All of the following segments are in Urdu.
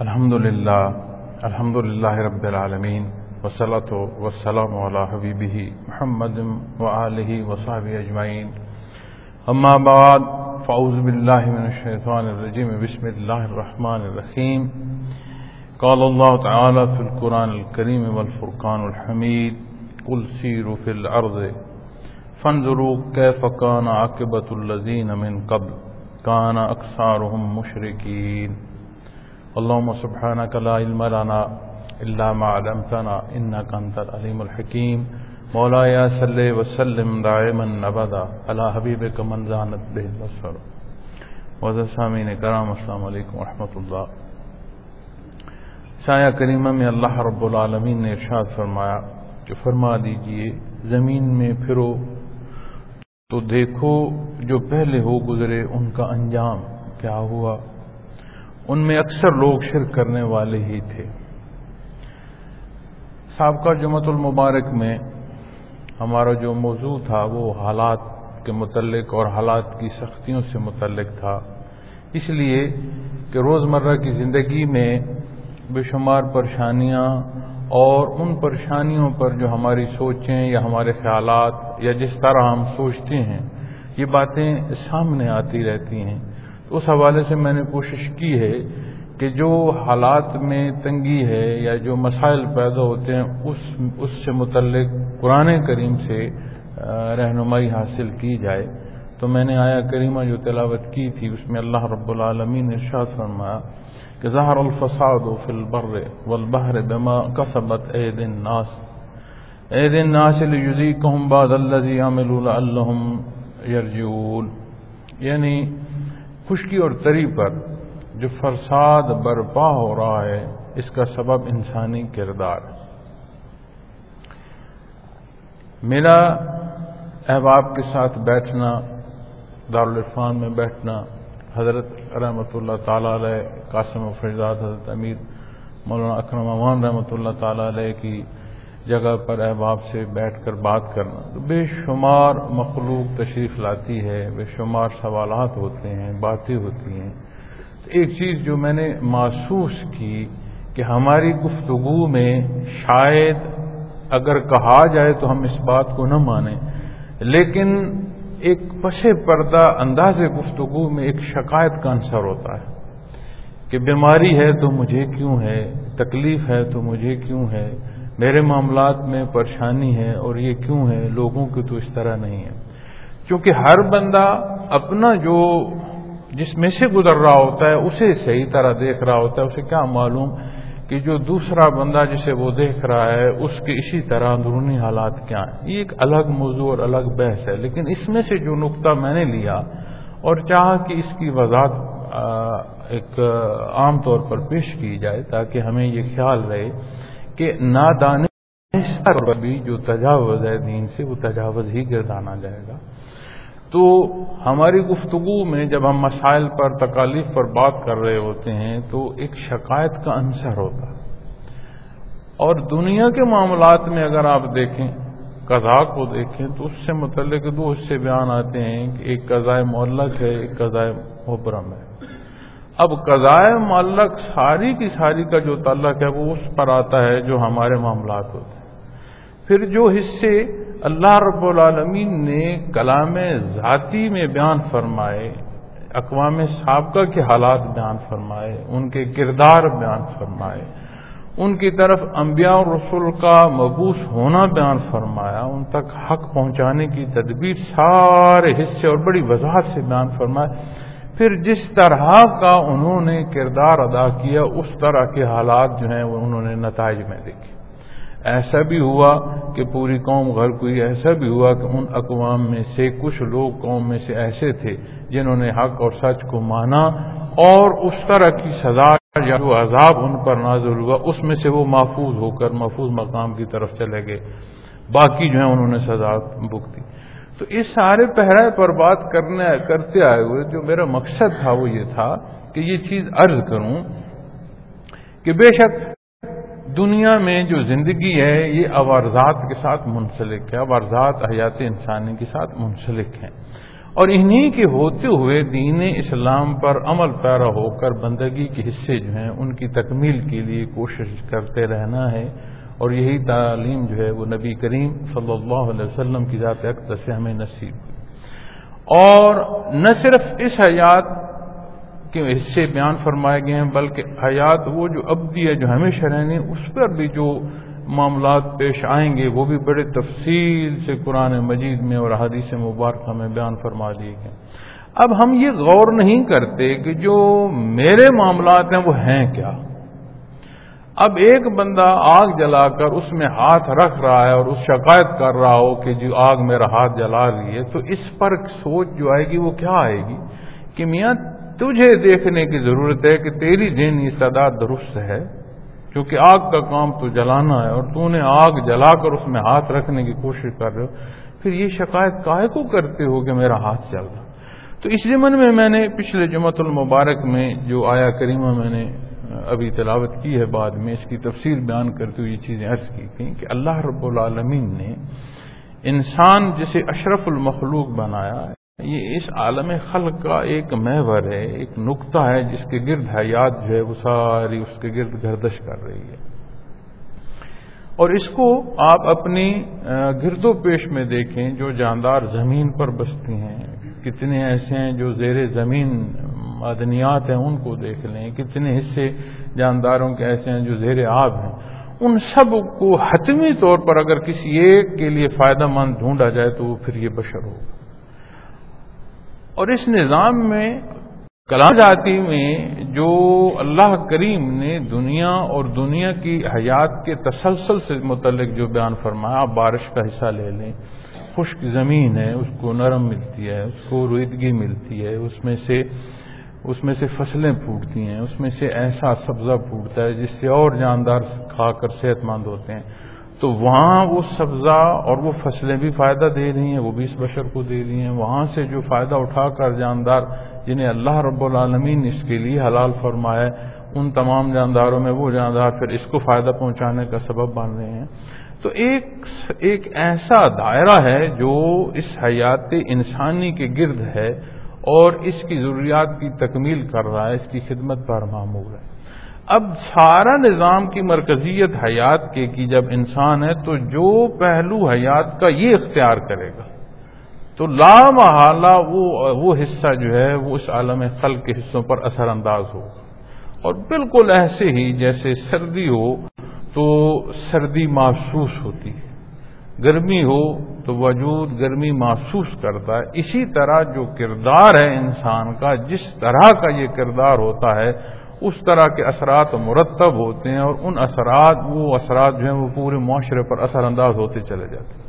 الحمد للہ الحمد للہ رب العالمین وسلط وسلم علیہ حبیبہ محمد وآلہ وصحبہ اجمعین. اما بعد، فاعوذ باللہ من الشیطان الرجیم، بسم اللہ الرحمن الرحیم. قال الله تعالى في القرآن الكريم والفرقان الحميد قل سيروا في الأرض فانظروا كيف كان عاقبة الذين من قبل كان أكثرهم مشركين اللهم سبحانك لا علم لنا إلا ما علمتنا إنك أنت العليم الحكيم. مولاي صل وسلم دائما أبدا. على حبيبك من زانت به البصر وذا سامعين کرام السلام علیکم ورحمۃ اللہ سایہ کریمہ میں اللہ رب العالمین نے ارشاد فرمایا کہ فرما دیجیے، زمین میں پھرو تو دیکھو جو پہلے ہو گزرے، ان کا انجام کیا ہوا؟ ان میں اکثر لوگ شرک کرنے والے ہی تھے۔ سابقہ جمعت المبارک میں ہمارا جو موضوع تھا وہ حالات کے متعلق اور حالات کی سختیوں سے متعلق تھا۔ اس لیے کہ روزمرہ کی زندگی میں بے شمار پریشانیاں اور ان پریشانیوں پر جو ہماری سوچیں یا ہمارے خیالات یا جس طرح ہم سوچتے ہیں، یہ باتیں سامنے آتی رہتی ہیں۔ اس حوالے سے میں نے کوشش کی ہے کہ جو حالات میں تنگی ہے یا جو مسائل پیدا ہوتے ہیں، اس اس سے متعلق قرآن کریم سے رہنمائی حاصل کی جائے۔ تو میں نے آیا کریمہ جو تلاوت کی تھی، اس میں اللہ رب العالمین نے ارشاد فرمایا کہ ظہر الفساد فی البر والبحر بما کسبت عید الناس۔ عید الناس لیذیقہم بعد الذی عملوا لعلہم یرجعون۔ یعنی خشکی اور تری پر جو فرساد برپا ہو رہا ہے، اس کا سبب انسانی کردار میرا احباب کے ساتھ بیٹھنا، دارالعرفان میں بیٹھنا، حضرت رحمۃ اللہ تعالی علیہ، قاسم و فیضاد حضرت امیر مولانا اکرم امان رحمۃ اللہ تعالی علیہ کی جگہ پر احباب سے بیٹھ کر بات کرنا۔ تو بے شمار مخلوق تشریف لاتی ہے، بے شمار سوالات ہوتے ہیں، باتیں ہوتی ہیں۔ تو ایک چیز جو میں نے محسوس کی کہ ہماری گفتگو میں شاید اگر کہا جائے تو ہم اس بات کو نہ مانیں، لیکن ایک پس پردہ انداز گفتگو میں ایک شکایت کا عنصر ہوتا ہے کہ بیماری ہے تو مجھے کیوں ہے، تکلیف ہے تو مجھے کیوں ہے میرے معاملات میں پریشانی ہے اور یہ کیوں ہے؟ لوگوں کی تو اس طرح نہیں ہے۔ کیونکہ ہر بندہ اپنا جو جس میں سے گزر رہا ہوتا ہے، اسے صحیح طرح دیکھ رہا ہوتا ہے، اسے کیا معلوم کہ جو دوسرا بندہ جسے وہ دیکھ رہا ہے، اس کے اسی طرح اندرونی حالات کیا ہیں؟ یہ ایک الگ موضوع اور الگ بحث ہے۔ لیکن اس میں سے جو نقطہ میں نے لیا اور چاہا کہ اس کی وضاحت ایک عام طور پر پیش کی جائے تاکہ ہمیں یہ خیال رہے کہ نادان بھی جو تجاوز ہے دین سے، وہ تجاوز ہی گردانا جائے گا۔ تو ہماری گفتگو میں جب ہم مسائل پر، تکالیف پر بات کر رہے ہوتے ہیں، تو ایک شکایت کا عنصر ہوتا اور دنیا کے معاملات میں اگر آپ دیکھیں، قضاء کو دیکھیں، تو اس سے متعلق دو حصے بیان آتے ہیں کہ ایک قضائے معلق ہے، ایک قضائے مبرم ہے۔ اب قضائے معلق ساری کی ساری کا جو تعلق ہے وہ اس پر آتا ہے جو ہمارے معاملات ہوتے ہیں۔ پھر جو حصے اللہ رب العالمین نے کلام ذاتی میں بیان فرمائے، اقوام سابقہ کے حالات بیان فرمائے، ان کے کردار بیان فرمائے، ان کی طرف انبیاء اور رسول کا مبوس ہونا بیان فرمایا، ان تک حق پہنچانے کی تدبیر سارے حصے اور بڑی وضاحت سے بیان فرمائے پھر جس طرح کا انہوں نے کردار ادا کیا، اس طرح کے حالات جو ہیں وہ انہوں نے نتائج میں دیکھے۔ ایسا بھی ہوا کہ پوری قوم گھر کوئی ایسا بھی ہوا کہ ان اقوام میں سے کچھ لوگ قوم میں سے ایسے تھے جنہوں نے حق اور سچ کو مانا اور اس طرح کی سزا یا جو عذاب ان پر نازل ہوا، اس میں سے وہ محفوظ ہو کر، محفوظ مقام کی طرف چلے گئے۔ باقی جو ہیں انہوں نے سزا بک دی۔ تو اس سارے پہرائے پر بات کرنے کرتے آئے ہوئے جو میرا مقصد تھا وہ یہ تھا کہ یہ چیز عرض کروں کہ بے شک دنیا میں جو زندگی ہے، یہ عوارضات کے ساتھ منسلک ہے عوارضات حیات انسانی کے ساتھ منسلک ہیں۔ اور انہی کے ہوتے ہوئے دین اسلام پر عمل پیرا ہو کر بندگی کے حصے جو ہیں، ان کی تکمیل کے لیے کوشش کرتے رہنا ہے۔ اور یہی تعلیم جو ہے وہ نبی کریم صلی اللہ علیہ وسلم کی ذات اقدر سے ہمیں نصیب ہوئی۔ اور نہ صرف اس حیات کے حصے بیان فرمائے گئے ہیں، بلکہ حیات وہ جو ابدی ہے جو ہمیشہ رہنے اس پر بھی جو معاملات پیش آئیں گے، وہ بھی بڑے تفصیل سے قرآن مجید میں اور حدیث مبارکہ میں بیان فرما دیے گئے اب ہم یہ غور نہیں کرتے کہ جو میرے معاملات ہیں وہ ہیں کیا؟ اب ایک بندہ آگ جلا کر اس میں ہاتھ رکھ رہا ہے اور اس شکایت کر رہا ہو کہ جو آگ میرا ہاتھ جلا لیے تو اس پر سوچ جو آئے گی وہ کیا آئے گی؟ کہ میاں، تجھے دیکھنے کی ضرورت ہے کہ تیری ذہنی سدا درست ہے، کیونکہ آگ کا کام تو جلانا ہے اور تو نے آگ جلا کر اس میں ہاتھ رکھنے کی کوشش کر رہے ہو۔ پھر یہ شکایت کاہے کو کرتے ہو کہ میرا ہاتھ چل رہا تو اس زمن میں میں نے پچھلے جمعت المبارک میں جو آیا کریمہ میں نے ابھی تلاوت کی ہے بعد میں، اس کی تفصیل بیان کرتے ہوئے یہ چیزیں عرض کی تھیں کہ اللہ رب العالمین نے انسان جسے اشرف المخلوق بنایا یہ اس عالم خلق کا ایک محور ہے، ایک نقطہ ہے، جس کے گرد حیات جو ہے وہ ساری اس کے گرد گردش کر رہی ہے۔ اور اس کو آپ اپنی گرد و پیش میں دیکھیں، جو جاندار زمین پر بستی ہیں، کتنے ایسے ہیں جو زیر زمین معدنیات ہیں، ان کو دیکھ لیں۔ کتنے حصے جانداروں کے ایسے ہیں جو زیر آب ہیں۔ ان سب کو حتمی طور پر اگر کسی ایک کے لیے فائدہ مند ڈھونڈا جائے تو وہ پھر یہ بشر ہوگا۔ اور اس نظام میں کلام جاتی میں جو اللہ کریم نے دنیا اور دنیا کی حیات کے تسلسل سے متعلق جو بیان فرمایا، آپ بارش کا حصہ لے لیں۔ خشک زمین ہے، اس کو نرم ملتی ہے، اس کو رویدگی ملتی ہے، اس میں سے اس میں سے فصلیں پھوٹتی ہیں، اس میں سے ایسا سبزہ پھوٹتا ہے جس سے اور جاندار کھا کر صحت مند ہوتے ہیں۔ تو وہاں وہ سبزہ اور وہ فصلیں بھی فائدہ دے رہی ہیں، وہ بھی اس بشر کو دے رہی ہیں۔ وہاں سے جو فائدہ اٹھا کر جاندار جنہیں اللہ رب العالمین اس کے لیے حلال فرمائے ان تمام جانداروں میں وہ جاندار پھر اس کو فائدہ پہنچانے کا سبب بن رہے ہیں۔ تو ایک ایک ایسا دائرہ ہے جو اس حیات انسانی کے گرد ہے۔ اور اس کی ضروریات کی تکمیل کر رہا ہے، اس کی خدمت پر معمول ہے۔ اب سارا نظام کی مرکزیت حیات کے کی جب انسان ہے، تو جو پہلو حیات کا یہ اختیار کرے گا۔ تو لا محالہ وہ وہ حصہ جو ہے، وہ اس عالم خل کے حصوں پر اثر انداز ہوگا اور بالکل ایسے ہی جیسے سردی ہو، تو سردی محسوس ہوتی ہے۔ گرمی ہو تو وجود گرمی محسوس کرتا ہے۔ اسی طرح جو کردار ہے انسان کا، جس طرح کا یہ کردار ہوتا ہے، اس طرح کے اثرات مرتب ہوتے ہیں اور ان اثرات، وہ اثرات جو ہیں وہ پورے معاشرے پر اثر انداز ہوتے چلے جاتے ہیں۔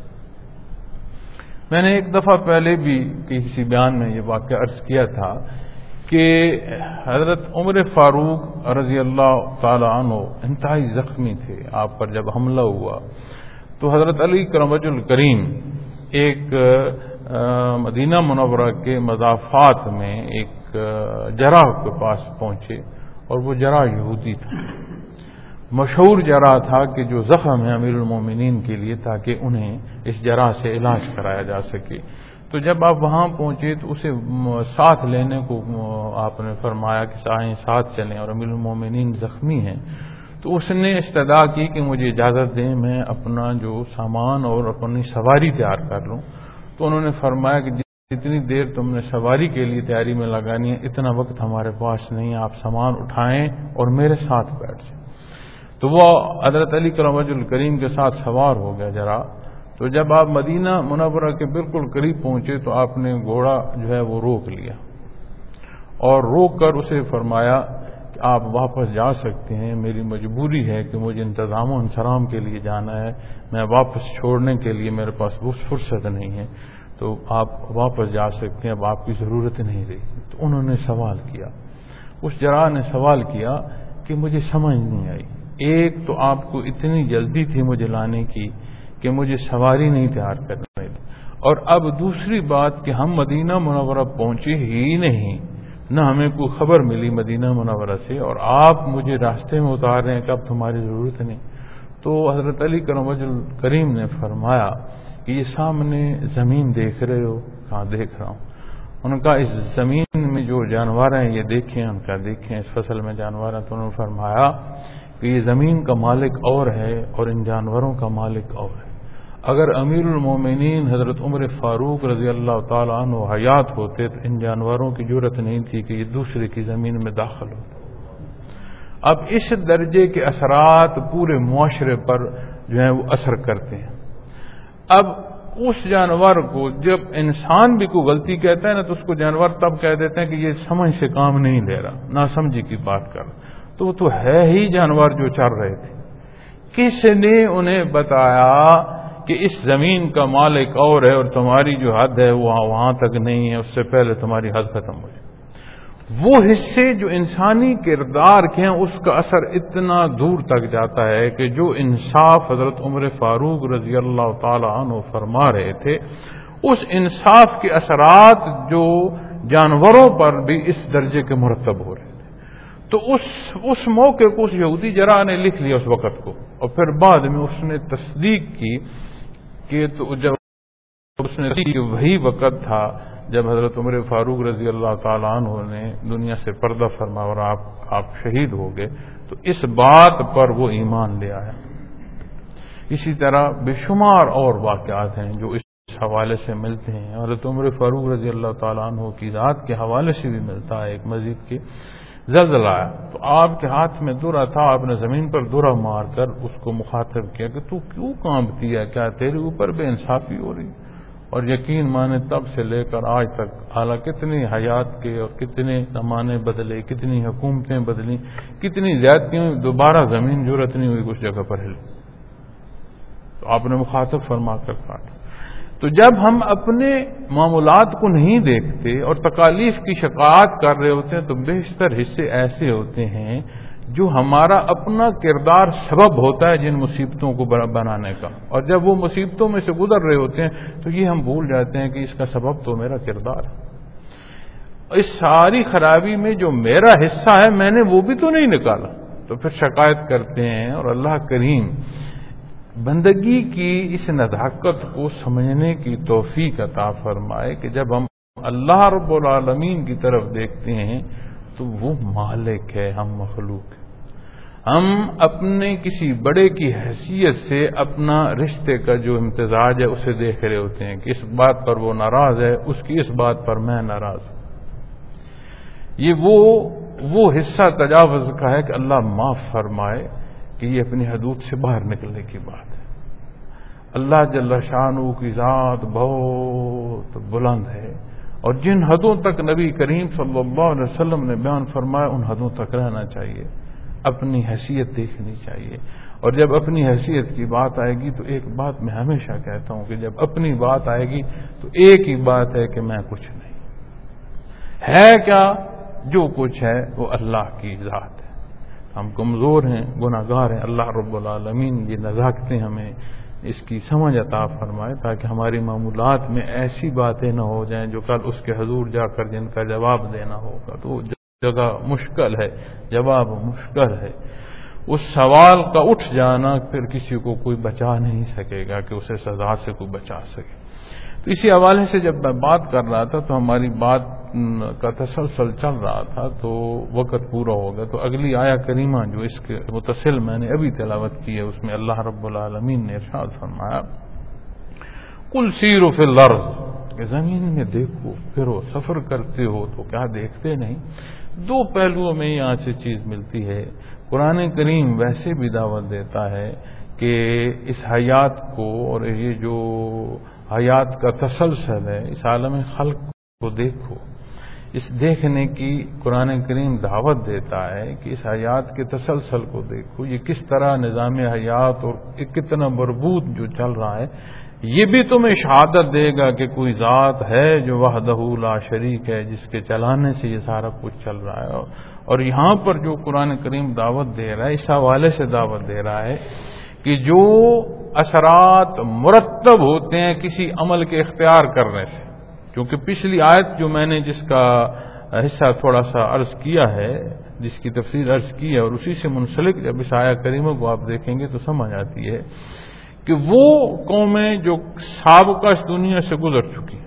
میں نے ایک دفعہ پہلے بھی کسی بیان میں یہ واقعہ عرض کیا تھا کہ حضرت عمر فاروق رضی اللہ تعالی عنہ انتہائی زخمی تھے۔ آپ پر جب حملہ ہوا تو حضرت علی کرمج الکریم ایک مدینہ منورہ کے مضافات میں ایک جراح کے پاس پہنچے اور وہ جرا یہودی تھا۔ مشہور جرا تھا کہ جو زخم ہے امیر المومنین کے لیے تاکہ انہیں اس جرا سے علاج کرایا جا سکے۔ تو جب آپ وہاں پہنچے تو اسے ساتھ لینے کو آپ نے فرمایا کہ سائیں ساتھ چلیں اور امیر المومنین زخمی ہیں۔ تو اس نے استدا کی کہ مجھے اجازت دیں، میں اپنا جو سامان اور اپنی سواری تیار کر لوں۔ تو انہوں نے فرمایا کہ اتنی دیر تم نے سواری کے لیے تیاری میں لگانی ہے، اتنا وقت ہمارے پاس نہیں آپ سامان اٹھائیں اور میرے ساتھ بیٹھ جائیں۔ تو وہ حضرت علی کرم الکریم کے ساتھ سوار ہو گیا ذرا تو جب آپ مدینہ منورہ کے بالکل قریب پہنچے تو آپ نے گھوڑا جو ہے وہ روک لیا۔ اور روک کر اسے فرمایا کہ آپ واپس جا سکتے ہیں، میری مجبوری ہے کہ مجھے انتظام و انسرام کے لیے جانا ہے۔ میں واپس چھوڑنے کے لیے میرے پاس وہ فرصت نہیں ہے۔ تو آپ واپس جا سکتے ہیں، اب آپ کی ضرورت نہیں رہی۔ تو انہوں نے سوال کیا۔ اس جرا نے سوال کیا کہ مجھے سمجھ نہیں آئی۔ ایک تو آپ کو اتنی جلدی تھی مجھے لانے کی کہ مجھے سواری نہیں تیار کرنے اور اب دوسری بات کہ ہم مدینہ منورہ پہنچے ہی نہیں۔ نہ ہمیں کوئی خبر ملی مدینہ منورہ سے اور آپ مجھے راستے میں اتار رہے ہیں کہ اب تمہاری ضرورت نہیں۔ تو حضرت علی کرم کریم نے فرمایا کہ یہ سامنے زمین دیکھ رہے ہو کہاں دیکھ رہا ہوں۔ ان کا اس زمین میں جو جانور ہیں، یہ دیکھیں، ان کا دیکھیں۔ اس فصل میں جانور ہیں، تو انہوں نے فرمایا کہ یہ زمین کا مالک اور ہے اور ان جانوروں کا مالک اور ہے۔ اگر امیر المومنین حضرت عمر فاروق رضی اللہ تعالیٰ عنہ حیات ہوتے تو ان جانوروں کی ضرورت نہیں تھی کہ یہ دوسرے کی زمین میں داخل ہوتے اب اس درجے کے اثرات پورے معاشرے پر جو ہیں وہ اثر کرتے ہیں۔ اب اس جانور کو جب انسان بھی کوئی غلطی کہتا ہے نا تو اس کو جانور تب کہہ دیتے ہیں کہ یہ سمجھ سے کام نہیں لے رہا نہ سمجھی کی بات کر تو وہ تو ہے ہی جانور جو چل رہے تھے۔ کس نے انہیں بتایا کہ اس زمین کا مالک اور ہے اور تمہاری جو حد ہے وہ وہاں تک نہیں ہے، اس سے پہلے تمہاری حد ختم ہو جائے۔ وہ حصے جو انسانی کردار کے ہیں، اس کا اثر اتنا دور تک جاتا ہے کہ جو انصاف حضرت عمر فاروق رضی اللہ تعالی عنہ فرما رہے تھے، اس انصاف کے اثرات جو جانوروں پر بھی اس درجے کے مرتب ہو رہے تھے۔ تو اس اس موقع کو اس یہودی جرا نے لکھ لیا اس وقت کو، اور پھر بعد میں اس نے تصدیق کی کہ تو جب اس نے وہی وقت تھا جب حضرت عمر فاروق رضی اللہ تعالیٰ عنہ نے دنیا سے پردہ فرما اور آپ آپ شہید ہو گئے، تو اس بات پر وہ ایمان لے آیا۔ اسی طرح بے شمار اور واقعات ہیں جو اس حوالے سے ملتے ہیں۔ حضرت عمر فاروق رضی اللہ تعالیٰ عنہ کی ذات کے حوالے سے بھی ملتا ہے ایک مزید کی زلزلہ آیا تو آپ کے ہاتھ میں دورا تھا، آپ نے زمین پر دورا مار کر اس کو مخاطب کیا کہ تو کیوں کام کیا کیا تیرے اوپر بے انصافی ہو رہی؟ اور یقین مانے تب سے لے کر آج تک حالانکہ کتنی حیات کے اور کتنے زمانے بدلے، کتنی حکومتیں بدلی کتنی زیادتی ہوئی دوبارہ زمین ضرورت نہیں ہوئی، کچھ جگہ پر ہل۔ تو آپ نے مخاطب فرما کر کاٹا تو جب ہم اپنے معاملات کو نہیں دیکھتے اور تکالیف کی شکایت کر رہے ہوتے ہیں، تو بیشتر حصے ایسے ہوتے ہیں جو ہمارا اپنا کردار سبب ہوتا ہے جن مصیبتوں کو بنانے کا۔ اور جب وہ مصیبتوں میں سے گزر رہے ہوتے ہیں، تو یہ ہم بھول جاتے ہیں کہ اس کا سبب تو میرا کردار ہے۔ اس ساری خرابی میں جو میرا حصہ ہے، میں نے وہ بھی تو نہیں نکالا۔ تو پھر شکایت کرتے ہیں اور اللہ کریم بندگی کی اس نداقت کو سمجھنے کی توفیق عطا فرمائے کہ جب ہم اللہ رب العالمین کی طرف دیکھتے ہیں تو وہ مالک ہے، ہم مخلوق ہم اپنے کسی بڑے کی حیثیت سے اپنا رشتے کا جو امتزاج ہے، اسے دیکھ رہے ہوتے ہیں کہ اس بات پر وہ ناراض ہے، اس کی اس بات پر میں ناراض ہوں۔ یہ وہ وہ حصہ تجاوز کا ہے کہ اللہ معاف فرمائے۔ کہ یہ اپنی حدود سے باہر نکلنے کی بات ہے۔ اللہ جل شانو کی ذات بہت بلند ہے۔ اور جن حدوں تک نبی کریم صلی اللہ علیہ وسلم نے بیان فرمایا، ان حدوں تک رہنا چاہیے۔ اپنی حیثیت دیکھنی چاہیے۔ اور جب اپنی حیثیت کی بات آئے گی تو ایک بات میں ہمیشہ کہتا ہوں کہ جب اپنی بات آئے گی تو ایک ہی بات ہے کہ میں کچھ نہیں۔ ہے کیا؟ جو کچھ ہے وہ اللہ کی ذات ہے۔ ہم کمزور ہیں گناہ گار ہیں، اللہ رب العالمین یہ نزاکتیں ہمیں، اس کی سمجھ عطا فرمائے تاکہ ہماری معمولات میں ایسی باتیں نہ ہو جائیں جو کل اس کے حضور جا کر جن کا جواب دینا ہوگا۔ تو جگہ مشکل ہے، جواب مشکل ہے۔ اس سوال کا اٹھ جانا پھر کسی کو کوئی بچا نہیں سکے گا کہ اسے سزا سے کوئی بچا سکے۔ تو اسی حوالے سے جب میں بات کر رہا تھا تو ہماری بات کا تسلسل چل رہا تھا تو وقت پورا ہو گیا۔ تو اگلی آیا کریمہ جو اس کے متصل میں نے ابھی تلاوت کی ہے، اس میں اللہ رب العالمین نے ارشاد فرمایا کل سیر و فل کہ زمین میں دیکھو پھرو سفر کرتے ہو تو کیا دیکھتے نہیں؟ دو پہلوؤں میں یہاں سے چیز ملتی ہے۔ قرآن کریم ویسے بھی دعوت دیتا ہے کہ اس حیات کو اور یہ جو حیات کا تسلسل ہے، اس عالم خلق کو دیکھو۔ اس دیکھنے کی قرآن کریم دعوت دیتا ہے کہ اس حیات کے تسلسل کو دیکھو، یہ کس طرح نظام حیات اور کتنا مربوط جو چل رہا ہے، یہ بھی تمہیں شہادت دے گا کہ کوئی ذات ہے جو وحدہ لا شریک ہے، جس کے چلانے سے یہ سارا کچھ چل رہا ہے۔ اور یہاں پر جو قرآن کریم دعوت دے رہا ہے، اس حوالے سے دعوت دے رہا ہے کہ جو اثرات مرتب ہوتے ہیں کسی عمل کے اختیار کرنے سے۔ کیونکہ پچھلی آیت جو میں نے جس کا حصہ تھوڑا سا عرض کیا ہے، جس کی تفصیل عرض کی ہے اور اسی سے منسلک جب اس آیا کریموں کو آپ دیکھیں گے تو سمجھ آتی ہے کہ وہ قومیں جو سابقہ اس دنیا سے گزر چکی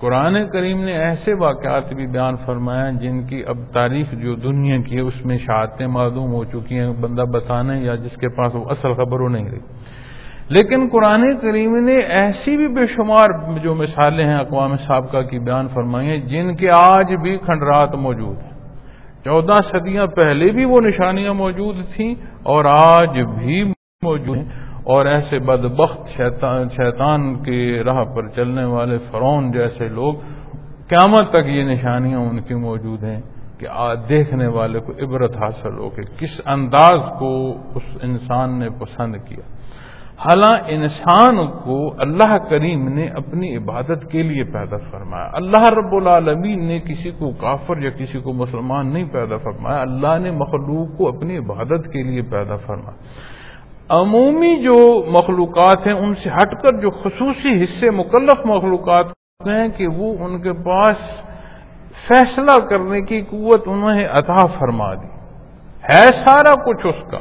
قرآن کریم نے ایسے واقعات بھی بیان فرمایا جن کی اب تاریخ جو دنیا کی ہے، اس میں شہادتیں معلوم ہو چکی ہیں، بندہ بتانے یا جس کے پاس وہ اصل خبر ہو نہیں رہی۔ لیکن قرآن کریم نے ایسی بھی بے شمار جو مثالیں ہیں اقوام سابقہ کی بیان فرمائی ہیں، جن کے آج بھی کھنڈرات موجود ہیں۔ چودہ صدیاں پہلے بھی وہ نشانیاں موجود تھیں اور آج بھی موجود ہیں۔ اور ایسے بدبخت شیطان شیطان کی راہ پر چلنے والے فرون جیسے لوگ قیامت تک یہ نشانیاں ان کی موجود ہیں کہ دیکھنے والے کو عبرت حاصل ہو کہ کس انداز کو اس انسان نے پسند کیا۔ حالانکہ انسان کو اللہ کریم نے اپنی عبادت کے لیے پیدا فرمایا۔ اللہ رب العالمین نے کسی کو کافر یا کسی کو مسلمان نہیں پیدا فرمایا، اللہ نے مخلوق کو اپنی عبادت کے لیے پیدا فرمایا۔ عمومی جو مخلوقات ہیں، ان سے ہٹ کر جو خصوصی حصے، مکلف مخلوقات ہیں کہ وہ ان کے پاس فیصلہ کرنے کی قوت انہیں عطا فرما دی۔ ہے سارا کچھ اس کا۔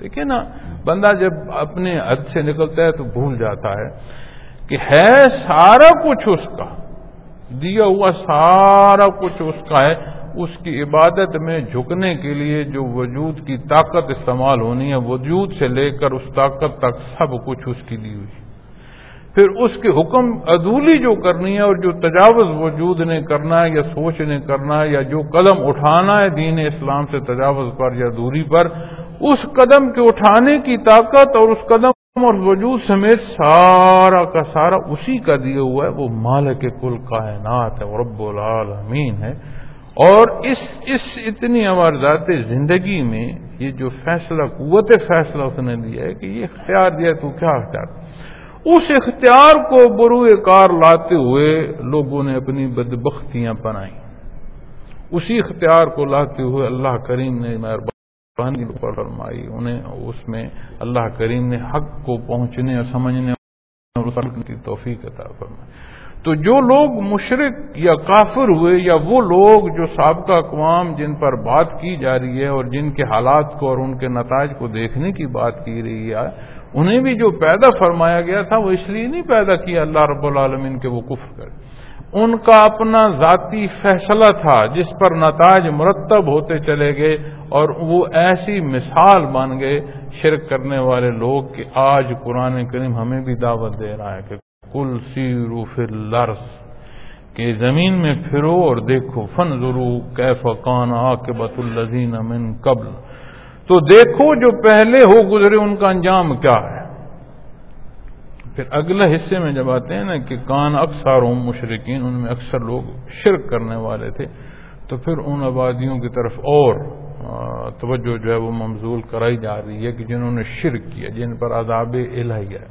دیکھیے نا بندہ جب اپنے حد سے نکلتا ہے تو بھول جاتا ہے کہ ہے سارا کچھ اس کا، دیا ہوا سارا کچھ اس کا ہے۔ اس کی عبادت میں جھکنے کے لیے جو وجود کی طاقت استعمال ہونی ہے، وجود سے لے کر اس طاقت تک سب کچھ اس کی دی ہوئی۔ پھر اس کے حکم عدولی جو کرنی ہے اور جو تجاوز وجود نے کرنا ہے یا سوچ نے کرنا ہے یا جو قدم اٹھانا ہے دین اسلام سے تجاوز پر یا دوری پر اس قدم کے اٹھانے کی طاقت اور اس قدم اور وجود سمیت سارا کا سارا اسی کا دیا ہوا ہے، وہ مالک کل کائنات ہے رب العالمین ہے۔ اور اس اس اتنی ذات زندگی میں یہ جو فیصلہ، قوت فیصلہ اس نے دیا ہے کہ یہ اختیار دیا تو کیا اختیار؟ اس اختیار کو بروئے کار لاتے ہوئے لوگوں نے اپنی بدبختیاں بنائی اسی اختیار کو لاتے ہوئے اللہ کریم نے مہربانی فرمائی، انہیں اس میں اللہ کریم نے حق کو پہنچنے اور سمجھنے اور کی توفیق عطا فرمائی۔ تو جو لوگ مشرق یا کافر ہوئے یا وہ لوگ جو سابقہ اقوام جن پر بات کی جا رہی ہے اور جن کے حالات کو اور ان کے نتائج کو دیکھنے کی بات کی رہی ہے، انہیں بھی جو پیدا فرمایا گیا تھا، وہ اس لیے نہیں پیدا کیا اللہ رب العالمین کے وہ کفر کرے۔ ان کا اپنا ذاتی فیصلہ تھا جس پر نتائج مرتب ہوتے چلے گئے اور وہ ایسی مثال بن گئے شرک کرنے والے لوگ کہ آج قرآن کریم ہمیں بھی دعوت دے رہا ہے کہ کل سیرو فر لرس کہ زمین میں پھرو اور دیکھو فن ضرو کیف کان آ کے الزین امن قبل۔ تو دیکھو جو پہلے ہو گزرے، ان کا انجام کیا ہے؟ پھر اگلے حصے میں جب آتے ہیں نا کہ کان اکثر مشرقین ان میں اکثر لوگ شرک کرنے والے تھے، تو پھر ان آبادیوں کی طرف اور توجہ جو ہے وہ ممزول کرائی جا رہی ہے کہ جنہوں نے شرک کیا، جن پر عذاب الہی ہے۔